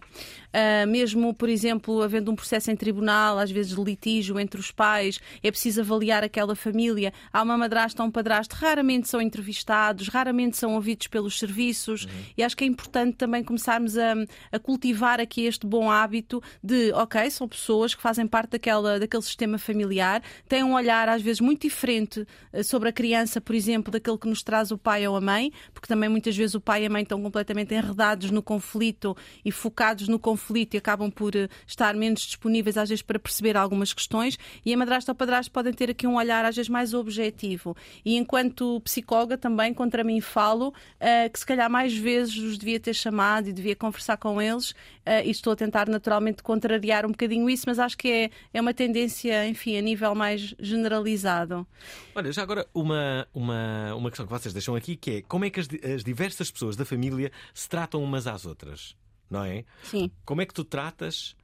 Ah, mesmo, por exemplo, havendo um processo em tribunal, às vezes litígio entre os pais, é preciso avaliar aquela família. Há uma madrasta ou um padrasto, raramente são entrevistados, raramente são ouvidos pelos serviços. E acho que é importante também começarmos a, a cultivar aqui este bom hábito de, ok, são pessoas que fazem parte daquela, daquele sistema familiar, têm um olhar às vezes muito diferente eh, sobre a criança, por exemplo, daquele que nos traz o pai ou a mãe, porque também muitas vezes o pai e a mãe estão completamente enredados no conflito e focados no conflito e acabam por eh, estar menos disponíveis às vezes para perceber algumas questões e a madrasta ou padrasto podem ter aqui um olhar às vezes mais objetivo. E enquanto psicóloga também contra mim falo eh, que se calhar mais vezes os devia ter chamado e devia conversar com eles eh, e estou a tentar naturalmente contrariar um bocadinho isso, mas acho que é, é uma tendência, enfim, a nível mais generalizado. Olha, já agora uma, uma, uma questão que vocês deixam aqui que é como é que as, as diversas pessoas da família se tratam umas às outras, não é? Sim. Como é que tu tratas,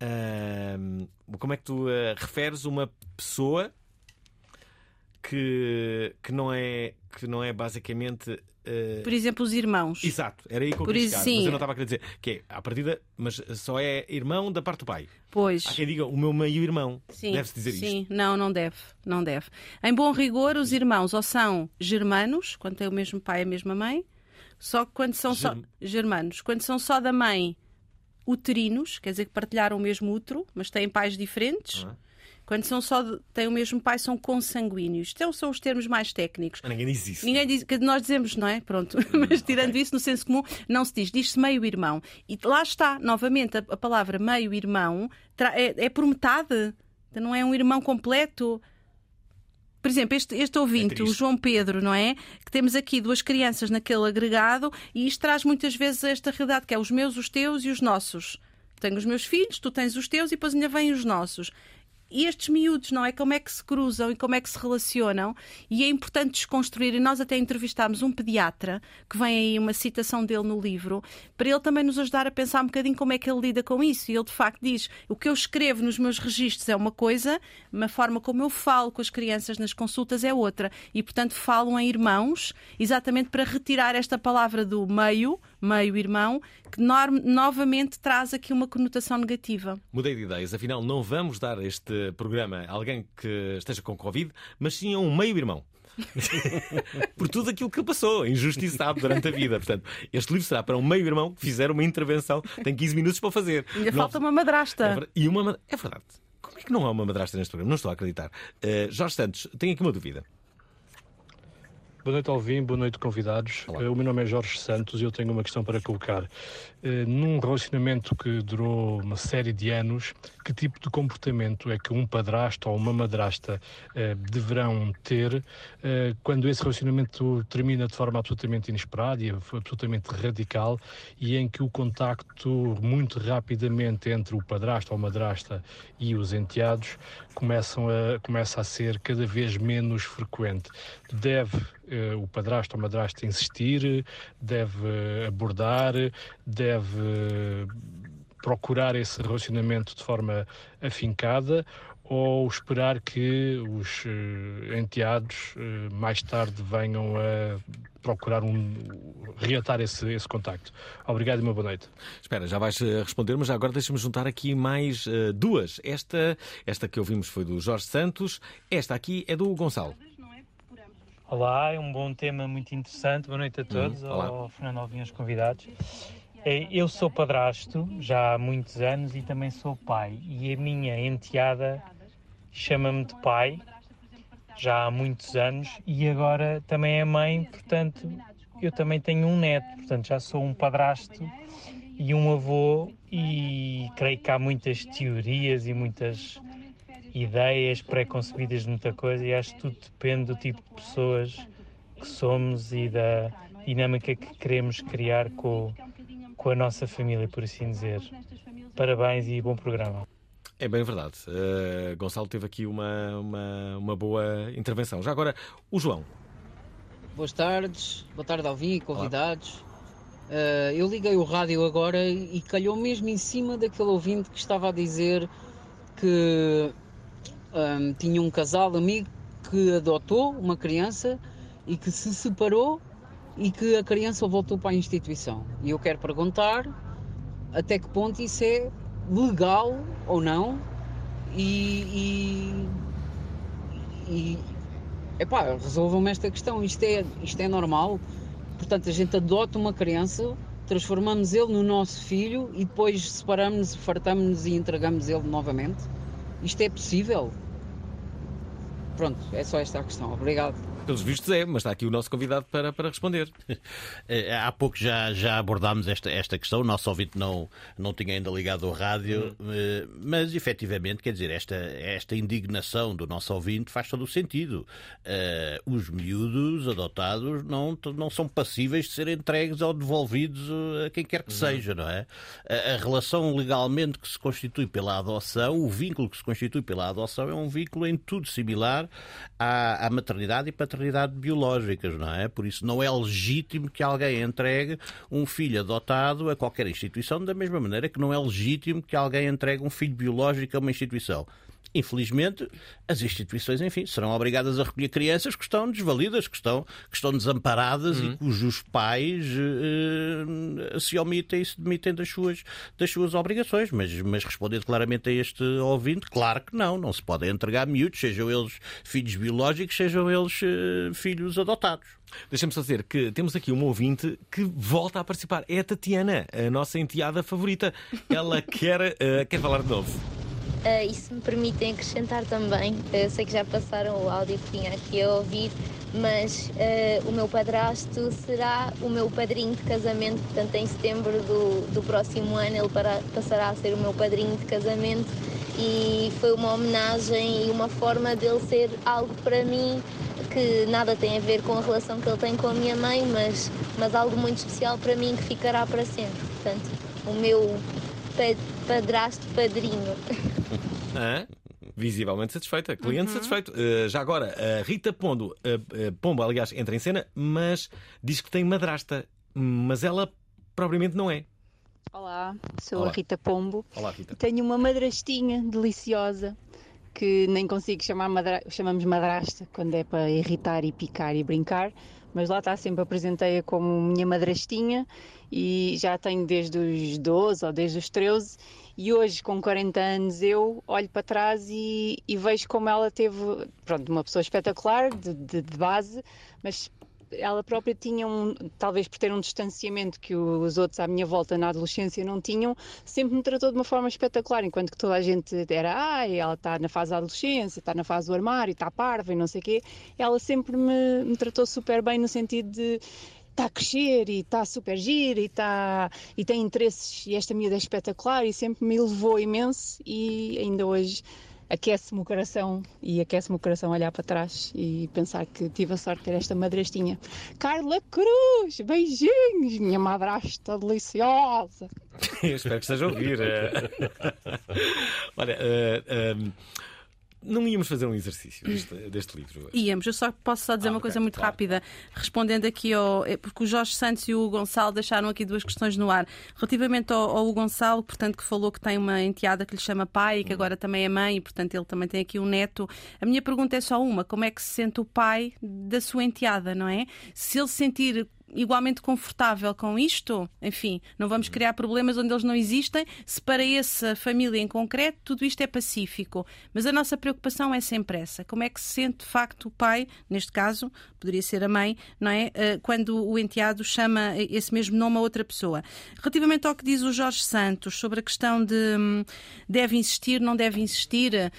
ahm, como é que tu ah, referes uma pessoa que, que, não, é, que não é basicamente. ah, Por exemplo, os irmãos. Exato, era aí que eu Por isso, sim. mas eu não estava a querer dizer que é à partida, mas só é irmão da parte do pai. Pois. Há quem diga o meu meio-irmão. Sim, Deve-se dizer sim. isto. Não, não deve, não deve. Em bom rigor, os irmãos ou são germanos, quando têm o mesmo pai e a mesma mãe, só que quando são só Germ- germanos, quando são só da mãe uterinos, quer dizer que partilharam o mesmo útero, mas têm pais diferentes. Ah. Quando são só de- têm o mesmo pai, são consanguíneos. Então são os termos mais técnicos. Mas ninguém diz isso. Ninguém diz, que nós dizemos, não é? Pronto. Hum, Mas tirando isso, no senso comum, não se diz. Diz-se meio-irmão. E lá está, novamente, a, a palavra meio-irmão é, é por metade. Então Não é um irmão completo. Por exemplo, este, este ouvinte, o João Pedro, não é? Que temos aqui duas crianças naquele agregado e isto traz muitas vezes esta realidade que é os meus, os teus e os nossos. Tenho os meus filhos, tu tens os teus e depois ainda vêm os nossos. E estes miúdos, não é? Como é que se cruzam e como é que se relacionam? E é importante desconstruir. E nós até entrevistámos um pediatra, que vem aí uma citação dele no livro, para ele também nos ajudar a pensar um bocadinho como é que ele lida com isso. E ele, de facto, diz: o que eu escrevo nos meus registros é uma coisa, uma forma como eu falo com as crianças nas consultas é outra. E, portanto, falam em irmãos, exatamente para retirar esta palavra do meio, meio-irmão, que novamente traz aqui uma conotação negativa. Mudei de ideias, afinal não vamos dar este programa a alguém que esteja com Covid, mas sim a um meio-irmão. Por tudo aquilo que ele passou, injustiçado durante a vida. Portanto, este livro será para um meio-irmão que fizer uma intervenção, tem 15 minutos para fazer. Ainda Não- falta uma madrasta. É verdade. E uma ma- É verdade. Como é que não há uma madrasta neste programa? Não estou a acreditar. Eh, Jorge Santos, tenho aqui uma dúvida. Boa noite, Alvim. Boa noite, convidados. Eh, O meu nome é Jorge Santos e eu tenho uma questão para colocar. Eh, Num relacionamento que durou uma série de anos, que tipo de comportamento é que um padrasto ou uma madrasta eh, deverão ter quando esse relacionamento termina de forma absolutamente inesperada e absolutamente radical e em que o contacto muito rapidamente entre o padrasto ou madrasta e os enteados começam a, começa a ser cada vez menos frequente. Deve o padrasto ou madrasta insistir, deve eh, abordar, deve eh, procurar esse relacionamento de forma afincada ou esperar que os eh, enteados eh, mais tarde venham a procurar um, reatar esse, esse contacto. Obrigado e uma boa noite. Espera, já vais eh, responder, mas agora deixa-me juntar aqui mais eh, duas. Esta, esta que ouvimos foi do Jorge Santos, esta aqui é do Gonçalo. Olá, é um bom tema muito interessante. Boa noite a todos, olá. ao Fernando Alvim aos convidados. É, Eu sou padrasto já há muitos anos e também sou pai. E a minha enteada chama-me de pai já há muitos anos e agora também é mãe, portanto eu também tenho um neto, portanto já sou um padrasto e um avô e creio que há muitas teorias e muitas ideias pré-concebidas de muita coisa e acho que tudo depende do tipo de pessoas que somos e da dinâmica que queremos criar com, com a nossa família, por assim dizer. Parabéns e bom programa. É bem verdade. Eh, Gonçalo teve aqui uma, uma, uma boa intervenção. Já agora, o João. Boas tardes, boa tarde Alvin e convidados. Eh, eu liguei o rádio agora e calhou mesmo em cima daquele ouvinte que estava a dizer que ahm, tinha um casal amigo que adotou uma criança e que se separou e que a criança voltou para a instituição. E eu quero perguntar até que ponto isso é legal ou não e, e, e epá, resolvam-me esta questão. Isto é, isto é normal. Portanto, a gente adota uma criança, transformamos ele no nosso filho e depois separamos-nos, fartamos-nos e entregamos ele novamente. Isto é possível? Pronto, é só esta a questão. Obrigado. Pelos vistos é, mas está aqui o nosso convidado para, para responder. Eh, Há pouco já, já abordámos esta, esta questão, o nosso ouvinte não, não tinha ainda ligado ao rádio, eh, mas efetivamente, quer dizer, esta, esta indignação do nosso ouvinte faz todo o sentido. Eh, os miúdos adotados não, não são passíveis de serem entregues ou devolvidos eh, a quem quer que seja, não é? A, a relação legalmente que se constitui pela adoção, o vínculo que se constitui pela adoção é um vínculo em tudo similar à, à maternidade e paternidade biológicas, não é? Por isso não é legítimo que alguém entregue um filho adotado a qualquer instituição, da mesma maneira que não é legítimo que alguém entregue um filho biológico a uma instituição. Infelizmente, as instituições, enfim, serão obrigadas a recolher crianças que estão desvalidas, que estão, que estão desamparadas e cujos pais eh, se omitem e se demitem das suas, das suas obrigações. Mas, mas respondendo claramente a este ouvinte, claro que não, não se podem entregar miúdos, sejam eles filhos biológicos, sejam eles eh, filhos adotados. Deixa-me só dizer que temos aqui uma ouvinte que volta a participar. É a Tatiana, a nossa enteada favorita. Ela quer, eh, quer falar de novo. Uh, e se me permitem acrescentar também, eu sei que já passaram o áudio que tinha aqui a ouvir, mas uh, o meu padrasto será o meu padrinho de casamento, portanto em setembro do, do próximo ano ele para, passará a ser o meu padrinho de casamento e foi uma homenagem e uma forma dele ser algo para mim que nada tem a ver com a relação que ele tem com a minha mãe, mas, mas algo muito especial para mim que ficará para sempre. Portanto, o meu pa- padrasto padrinho. Hã? Visivelmente satisfeita, cliente Uhum. satisfeito. Uh, já agora, a Rita Pondo, uh, uh, Pombo, aliás, entra em cena, mas diz que tem madrasta. Mas ela propriamente não é. Olá, sou Olá. a Rita Pombo. Olá, Rita. Tenho uma madrastinha deliciosa que nem consigo chamar madra... chamamos madrasta quando é para irritar e picar e brincar, mas lá está sempre apresentei-a como minha madrastinha e já tenho desde os 12 ou desde os 13 e hoje com 40 anos eu olho para trás e, e vejo como ela teve, pronto, uma pessoa espetacular de, de- de base, mas ela própria tinha um, talvez por ter um distanciamento que os outros à minha volta na adolescência não tinham, sempre me tratou de uma forma espetacular, enquanto que toda a gente era, ai, ela está na fase da adolescência, está na fase do armário, está parva e não sei o quê, ela sempre me, me tratou super bem no sentido de está a crescer e está super gira e, está, e tem interesses e esta miúda é espetacular e sempre me elevou imenso e ainda hoje aquece-me o coração e aquece-me o coração olhar para trás e pensar que tive a sorte de ter esta madrastinha. Carla Cruz, beijinhos, minha madrasta deliciosa. Espero que esteja a ouvir. eh. Olha, eh, eh, não íamos fazer um exercício deste, deste livro. Íamos, eu só posso só dizer Ah, uma ok, coisa muito claro. rápida, respondendo aqui ao. é, Porque o Jorge Santos e o Gonçalo deixaram aqui duas questões no ar. Relativamente ao, ao Gonçalo, portanto, que falou que tem uma enteada que lhe chama pai e que agora também é mãe, e portanto ele também tem aqui um neto. A minha pergunta é só uma: como é que se sente o pai da sua enteada, não é? Se ele se sentir igualmente confortável com isto, enfim, não vamos Uhum. criar problemas onde eles não existem, se para essa família em concreto tudo isto é pacífico. Mas a nossa preocupação é sempre essa. Como é que se sente de facto o pai, neste caso, poderia ser a mãe, não é? Eh, Quando o enteado chama esse mesmo nome a outra pessoa. Relativamente ao que diz o Jorge Santos sobre a questão de hum, deve insistir, não deve insistir.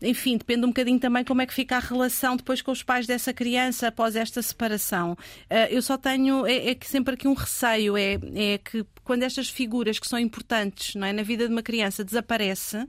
Enfim, depende um bocadinho também como é que fica a relação depois com os pais dessa criança após esta separação. Eh, eu só tenho, é, é que sempre aqui um receio, é, é que quando estas figuras que são importantes não é, na vida de uma criança desaparece.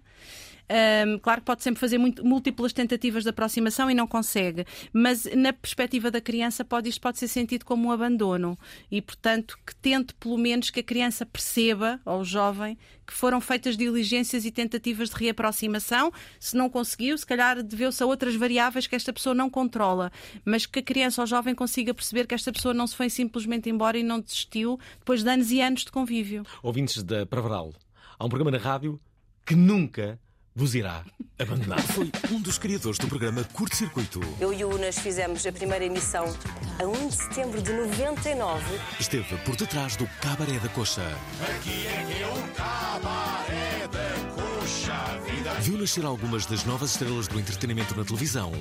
Ahm, claro que pode sempre fazer muito- múltiplas tentativas de aproximação e não consegue, mas na perspectiva da criança pode, isto pode ser sentido como um abandono e, portanto, que tente pelo menos que a criança perceba, ou o jovem, que foram feitas diligências e tentativas de reaproximação. Se não conseguiu, se calhar deveu-se a outras variáveis que esta pessoa não controla, mas que a criança ou jovem consiga perceber que esta pessoa não se foi simplesmente embora e não desistiu depois de anos e anos de convívio. Ouvintes da Pravaral, há um programa na rádio que nunca vos irá abandonar. Foi um dos criadores do programa Curto Circuito. Eu e o Unas fizemos a primeira emissão a 1 de setembro de 99. Esteve por detrás do Cabaré da Coxa. Aqui é que é um cabaré da coxa vida. Viu nascer algumas das novas estrelas do entretenimento na televisão.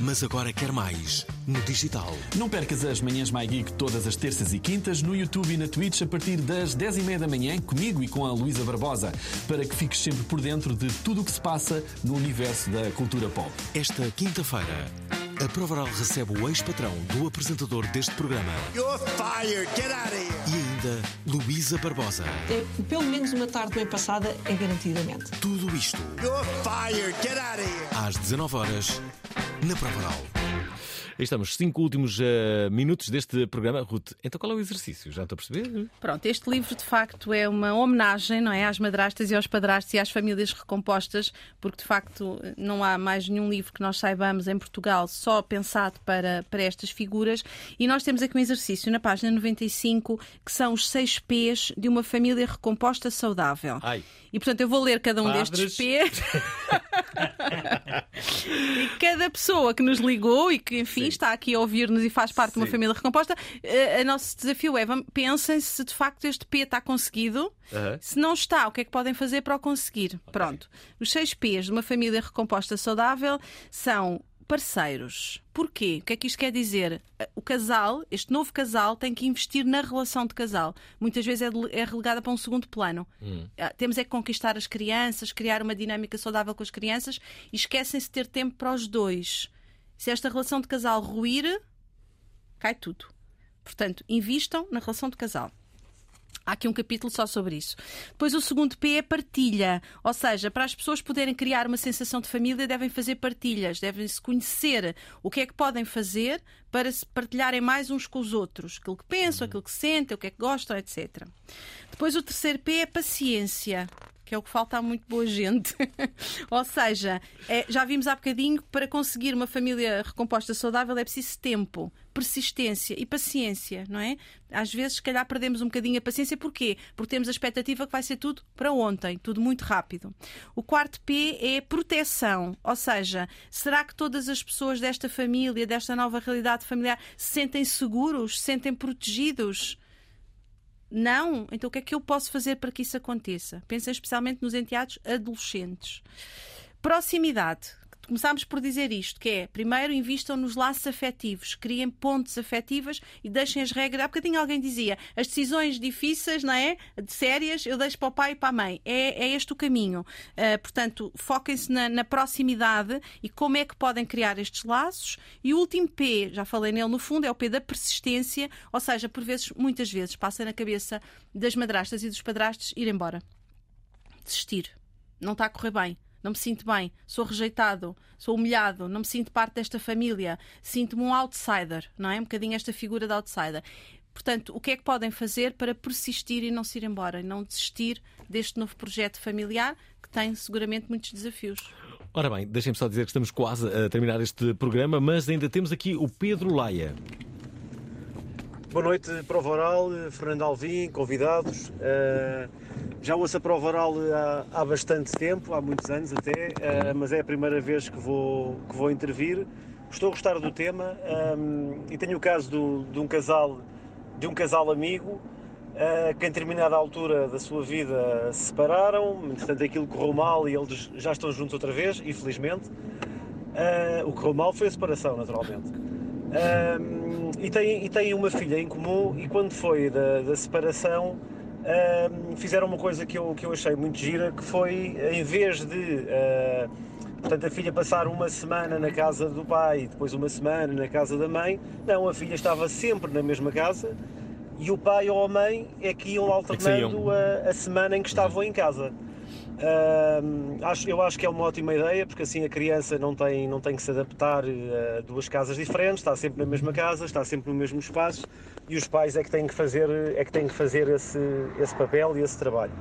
Mas agora quer mais no digital. Não percas as manhãs My Geek todas as terças e quintas no YouTube e na Twitch a partir das 10h30 da manhã, comigo e com a Luísa Barbosa, para que fiques sempre por dentro de tudo o que se passa no universo da cultura pop. Esta quinta-feira, a Provaral recebe o ex-patrão do apresentador deste programa You're fired. Get out of here. Ainda Luísa Barbosa. É, pelo menos uma tarde bem passada é garantidamente. Tudo isto You're fired. Get out of here. às 19 horas na Provaral. Aí estamos, cinco últimos eh, minutos deste programa. Ruth, então qual é o exercício? Já estou a perceber? Pronto, este livro de facto é uma homenagem, não é, às madrastas e aos padrastos e às famílias recompostas, porque de facto não há mais nenhum livro que nós saibamos em Portugal só pensado para, para estas figuras. E nós temos aqui um exercício na página 95 que são os seis P's de uma família recomposta saudável. Ai. E portanto eu vou ler cada um Padres. destes P's. e cada pessoa que nos ligou e que, enfim, está aqui a ouvir-nos e faz parte de uma Sim. família recomposta, eh, o nosso desafio é pensem se de facto este P está conseguido. Aham. Se não está, o que é que podem fazer para o conseguir? Pronto. Os seis P's de uma família recomposta saudável são parceiros. Porquê? O que é que isto quer dizer? O casal, este novo casal, tem que investir na relação de casal. Muitas vezes é é relegada para um segundo plano. Ah, Temos é que conquistar as crianças, criar uma dinâmica saudável com as crianças e esquecem-se de ter tempo para os dois. Se esta relação de casal ruir, cai tudo. Portanto, invistam na relação de casal. Há aqui um capítulo só sobre isso. Depois o segundo P é partilha. Ou seja, para as pessoas poderem criar uma sensação de família, devem fazer partilhas, devem se conhecer o que é que podem fazer para se partilharem mais uns com os outros. Aquilo que pensam, aquilo que sentem, o que é que gostam, etc. Depois o terceiro P é paciência. Que é o que falta a muito boa gente. Ou seja, é- já vimos há bocadinho para conseguir uma família recomposta saudável é preciso tempo, persistência e paciência, não é? Às vezes, se calhar, perdemos um bocadinho a paciência. Porquê? Porque temos a expectativa que vai ser tudo para ontem, tudo muito rápido. O quarto P é proteção. Ou seja, será que todas as pessoas desta família, desta nova realidade familiar, se sentem seguros, se sentem protegidos? Não? Então o que é que eu posso fazer para que isso aconteça? Pensem especialmente nos enteados adolescentes. Proximidade. Começámos por dizer isto, que é, primeiro invistam nos laços afetivos, criem pontes afetivas e deixem as regras. Há bocadinho alguém dizia, as decisões difíceis, não é? De sérias, eu deixo para o pai e para a mãe. É, é este o caminho. Ah, portanto, foquem-se na, na proximidade e como é que podem criar estes laços. E o último P, já falei nele no fundo, é o P da persistência, ou seja, por vezes, muitas vezes, passa na cabeça das madrastas e dos padrastos ir embora desistir. Não está a correr bem. Não me sinto bem. Sou rejeitado. Sou humilhado. Não me sinto parte desta família. Sinto-me um outsider, não é? Um bocadinho esta figura de outsider. Portanto, o que é que podem fazer para persistir e não se ir embora? Não desistir deste novo projeto familiar que tem seguramente muitos desafios. Ora bem, deixem-me só dizer que estamos quase a terminar este programa, mas ainda temos aqui o Pedro Laia. Boa noite, Prova Oral, eh, Fernando Alvim, convidados. Eh, já ouço a Prova Oral há, há bastante tempo, há muitos anos até, eh, mas é a primeira vez que vou, que vou intervir. Estou a gostar do tema ehm, e tenho o caso do- de, um casal, de um casal amigo eh, que em determinada altura da sua vida se separaram, entretanto aquilo correu mal e eles já estão juntos outra vez, infelizmente. Eh, o que correu mal foi a separação, naturalmente. Ahm, e, tem, e tem uma filha em comum e quando foi da, da separação ahm, fizeram uma coisa que eu, que eu achei muito gira que foi em vez de ah, portanto a filha passar uma semana na casa do pai e depois uma semana na casa da mãe não, a filha estava sempre na mesma casa e o pai ou a mãe é que iam alternando a, a semana em que estavam em casa Ahm, acho, eu acho que é uma ótima ideia, porque assim a criança não tem, não tem que se adaptar eh, a duas casas diferentes, está sempre na mesma casa, está sempre no mesmo espaço e os pais é que têm que fazer, é que têm que fazer esse, esse papel e esse trabalho.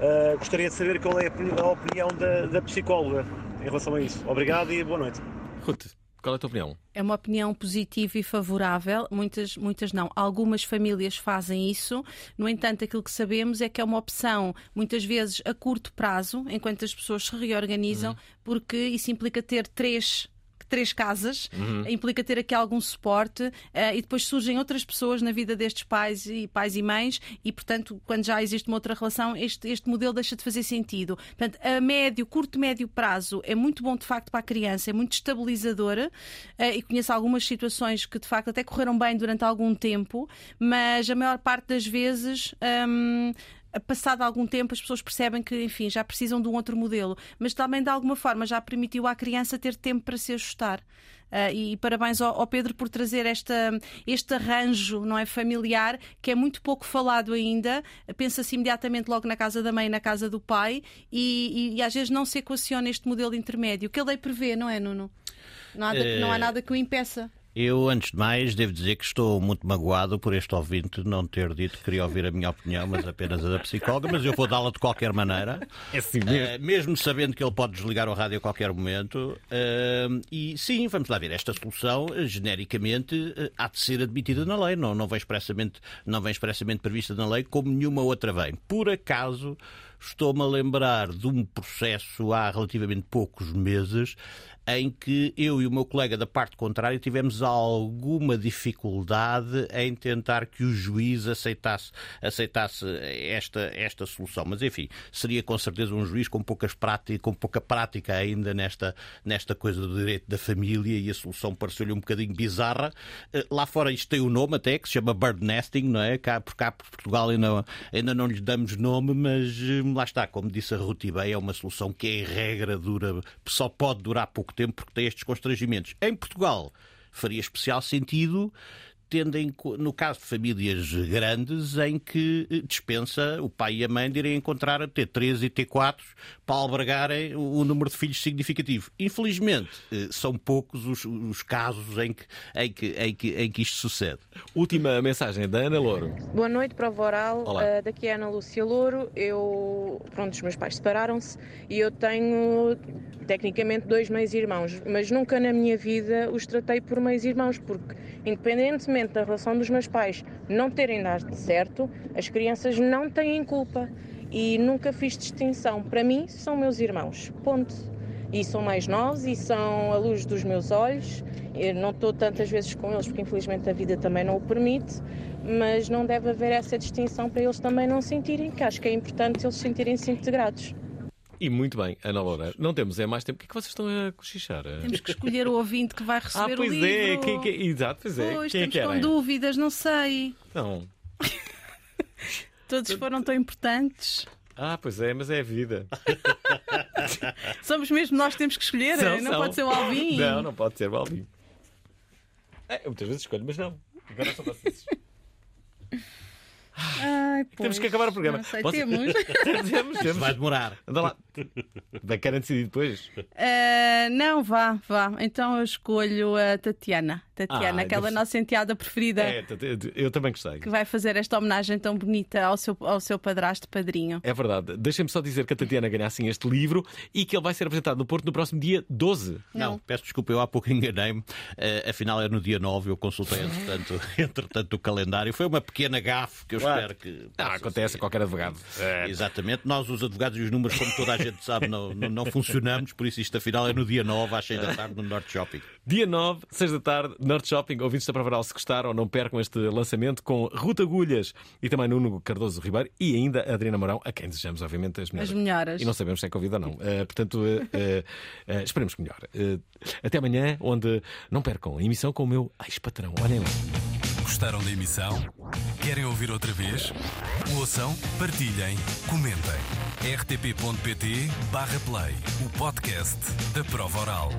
Ah, gostaria de saber qual é a opinião da, da psicóloga em relação a isso. Obrigado e boa noite. Ruth, qual é a tua opinião? É uma opinião positiva e favorável. Muitas, muitas não. Algumas famílias fazem isso. No entanto, aquilo que sabemos é que é uma opção, muitas vezes a curto prazo, enquanto as pessoas se reorganizam, porque isso implica ter três três casas, Uhum. implica ter aqui algum suporte eh, e depois surgem outras pessoas na vida destes pais e pais e mães e, portanto, quando já existe uma outra relação, este, este modelo deixa de fazer sentido. Portanto, a médio, curto, médio prazo é muito bom de facto para a criança, é muito estabilizadora eh, e conheço algumas situações que de facto até correram bem durante algum tempo, mas a maior parte das vezes. hum, Passado algum tempo, as pessoas percebem que, enfim, já precisam de um outro modelo, mas também de alguma forma já permitiu à criança ter tempo para se ajustar. Ah, e parabéns ao, ao Pedro por trazer esta, este arranjo não é familiar que é muito pouco falado ainda. Pensa-se imediatamente logo na casa da mãe e na casa do pai, e, e- e às vezes não se equaciona este modelo intermédio que a lei prevê, não é, Nuno? Nada, Eh, Não há nada que o impeça. Eu, antes de mais, devo dizer que estou muito magoado por este ouvinte não ter dito que queria ouvir a minha opinião, mas apenas a da psicóloga, mas eu vou dá-la de qualquer maneira. É assim Eh, mesmo sabendo que ele pode desligar o rádio a qualquer momento. Eh, e sim, vamos lá ver, esta solução, genericamente, eh, há de ser admitida na lei, não, não, vem expressamente, não vem expressamente prevista na lei, como nenhuma outra vem. Por acaso, estou-me a lembrar de um processo há relativamente poucos meses em que eu e o meu colega da parte contrária tivemos alguma dificuldade em tentar que o juiz aceitasse, aceitasse esta, esta solução. Mas, enfim, seria com certeza um juiz com, poucas prática, com pouca prática ainda nesta, nesta coisa do direito da família e a solução pareceu-lhe um bocadinho bizarra. Eh, Lá fora isto tem um nome até, que se chama bird nesting, não é? Cá, por cá, por Portugal, ainda, ainda não lhes damos nome, mas eh, lá está, como disse a Ruth bem, é uma solução que, em regra, dura, só pode durar pouco tempo porque tem estes constrangimentos. Em Portugal, faria especial sentido tendo em, co- no caso de famílias grandes em que eh, dispensa o pai e a mãe de irem encontrar T3 e T4 para albergarem o, número de filhos significativo. Infelizmente, eh, são poucos os, os casos em que, em, que, em, que, em que isto sucede. Última mensagem da Ana Louro. Boa noite, prova oral. Olá. Uh, daqui é a Ana Lúcia Louro. Eu, pronto, os meus pais separaram-se e eu tenho, tecnicamente, dois meios-irmãos, mas nunca na minha vida os tratei por meios-irmãos, porque, independentemente da relação dos meus pais não terem dado certo, as crianças não têm culpa e nunca fiz distinção. Para mim, são meus irmãos. Ponto. E são mais novos e são a luz dos meus olhos. Eu não estou tantas vezes com eles porque infelizmente a vida também não o permite, mas não deve haver essa distinção para eles também não sentirem, que acho que é importante eles sentirem-se integrados. E muito bem, Ana Loura. Não temos é mais tempo. O que é que vocês estão a cochichar? Temos que escolher o ouvinte que vai receber Ah, pois o livro. é. Quem, quem, exato, pois é. Pois, quem é estamos que com dúvidas, não sei. Não. Todos foram tão importantes. Ah, pois é, mas é a vida. Somos mesmo nós que temos que escolher, São, não são. pode ser o Alvin. Não, não pode ser o Alvin. É, eu muitas vezes escolho, mas não. Agora são vocês. Ai, Temos pois, que acabar o programa. Não sei, temos. temos, temos. Vai demorar. Anda lá. Bem, querem decidir depois? Ah, não, vá, vá. Então eu escolho a Tatiana. Tatiana, Ah, aquela deve- nossa enteada preferida. É, eu também gostei. Que vai fazer esta homenagem tão bonita ao seu, ao seu padrasto padrinho. É verdade. Deixem-me só dizer que a Tatiana ganha assim este livro e que ele vai ser apresentado no Porto no próximo dia 12. Não, peço desculpa, eu há pouco enganei-me. Eh, afinal é no dia 9, eu consultei entretanto, entretanto o calendário. Foi uma pequena gafe que eu Claro. espero que. Ah, acontece a qualquer advogado. Exatamente. Nós, os advogados e os números, como toda a gente sabe, não, não, não funcionamos, por isso isto afinal é no dia 9, às 6 da tarde, no Norte Shopping. Dia 9, 6 da tarde, Norte Shopping. Ouvintes da Provaral, se gostaram, não percam este lançamento com Ruta Agulhas e também Nuno Cardoso Ribeiro e ainda Adriana Mourão, a quem desejamos, obviamente, as melhores. As melhoras. E não sabemos se é Covid ou não. Eh, portanto, eh, eh, esperemos que melhor. Até amanhã, onde não percam a emissão com o meu ex-patrão. Olhem lá. Gostaram da emissão? Querem ouvir outra vez? Ouçam, partilhem, comentem. rtp.pt/play o podcast da prova oral.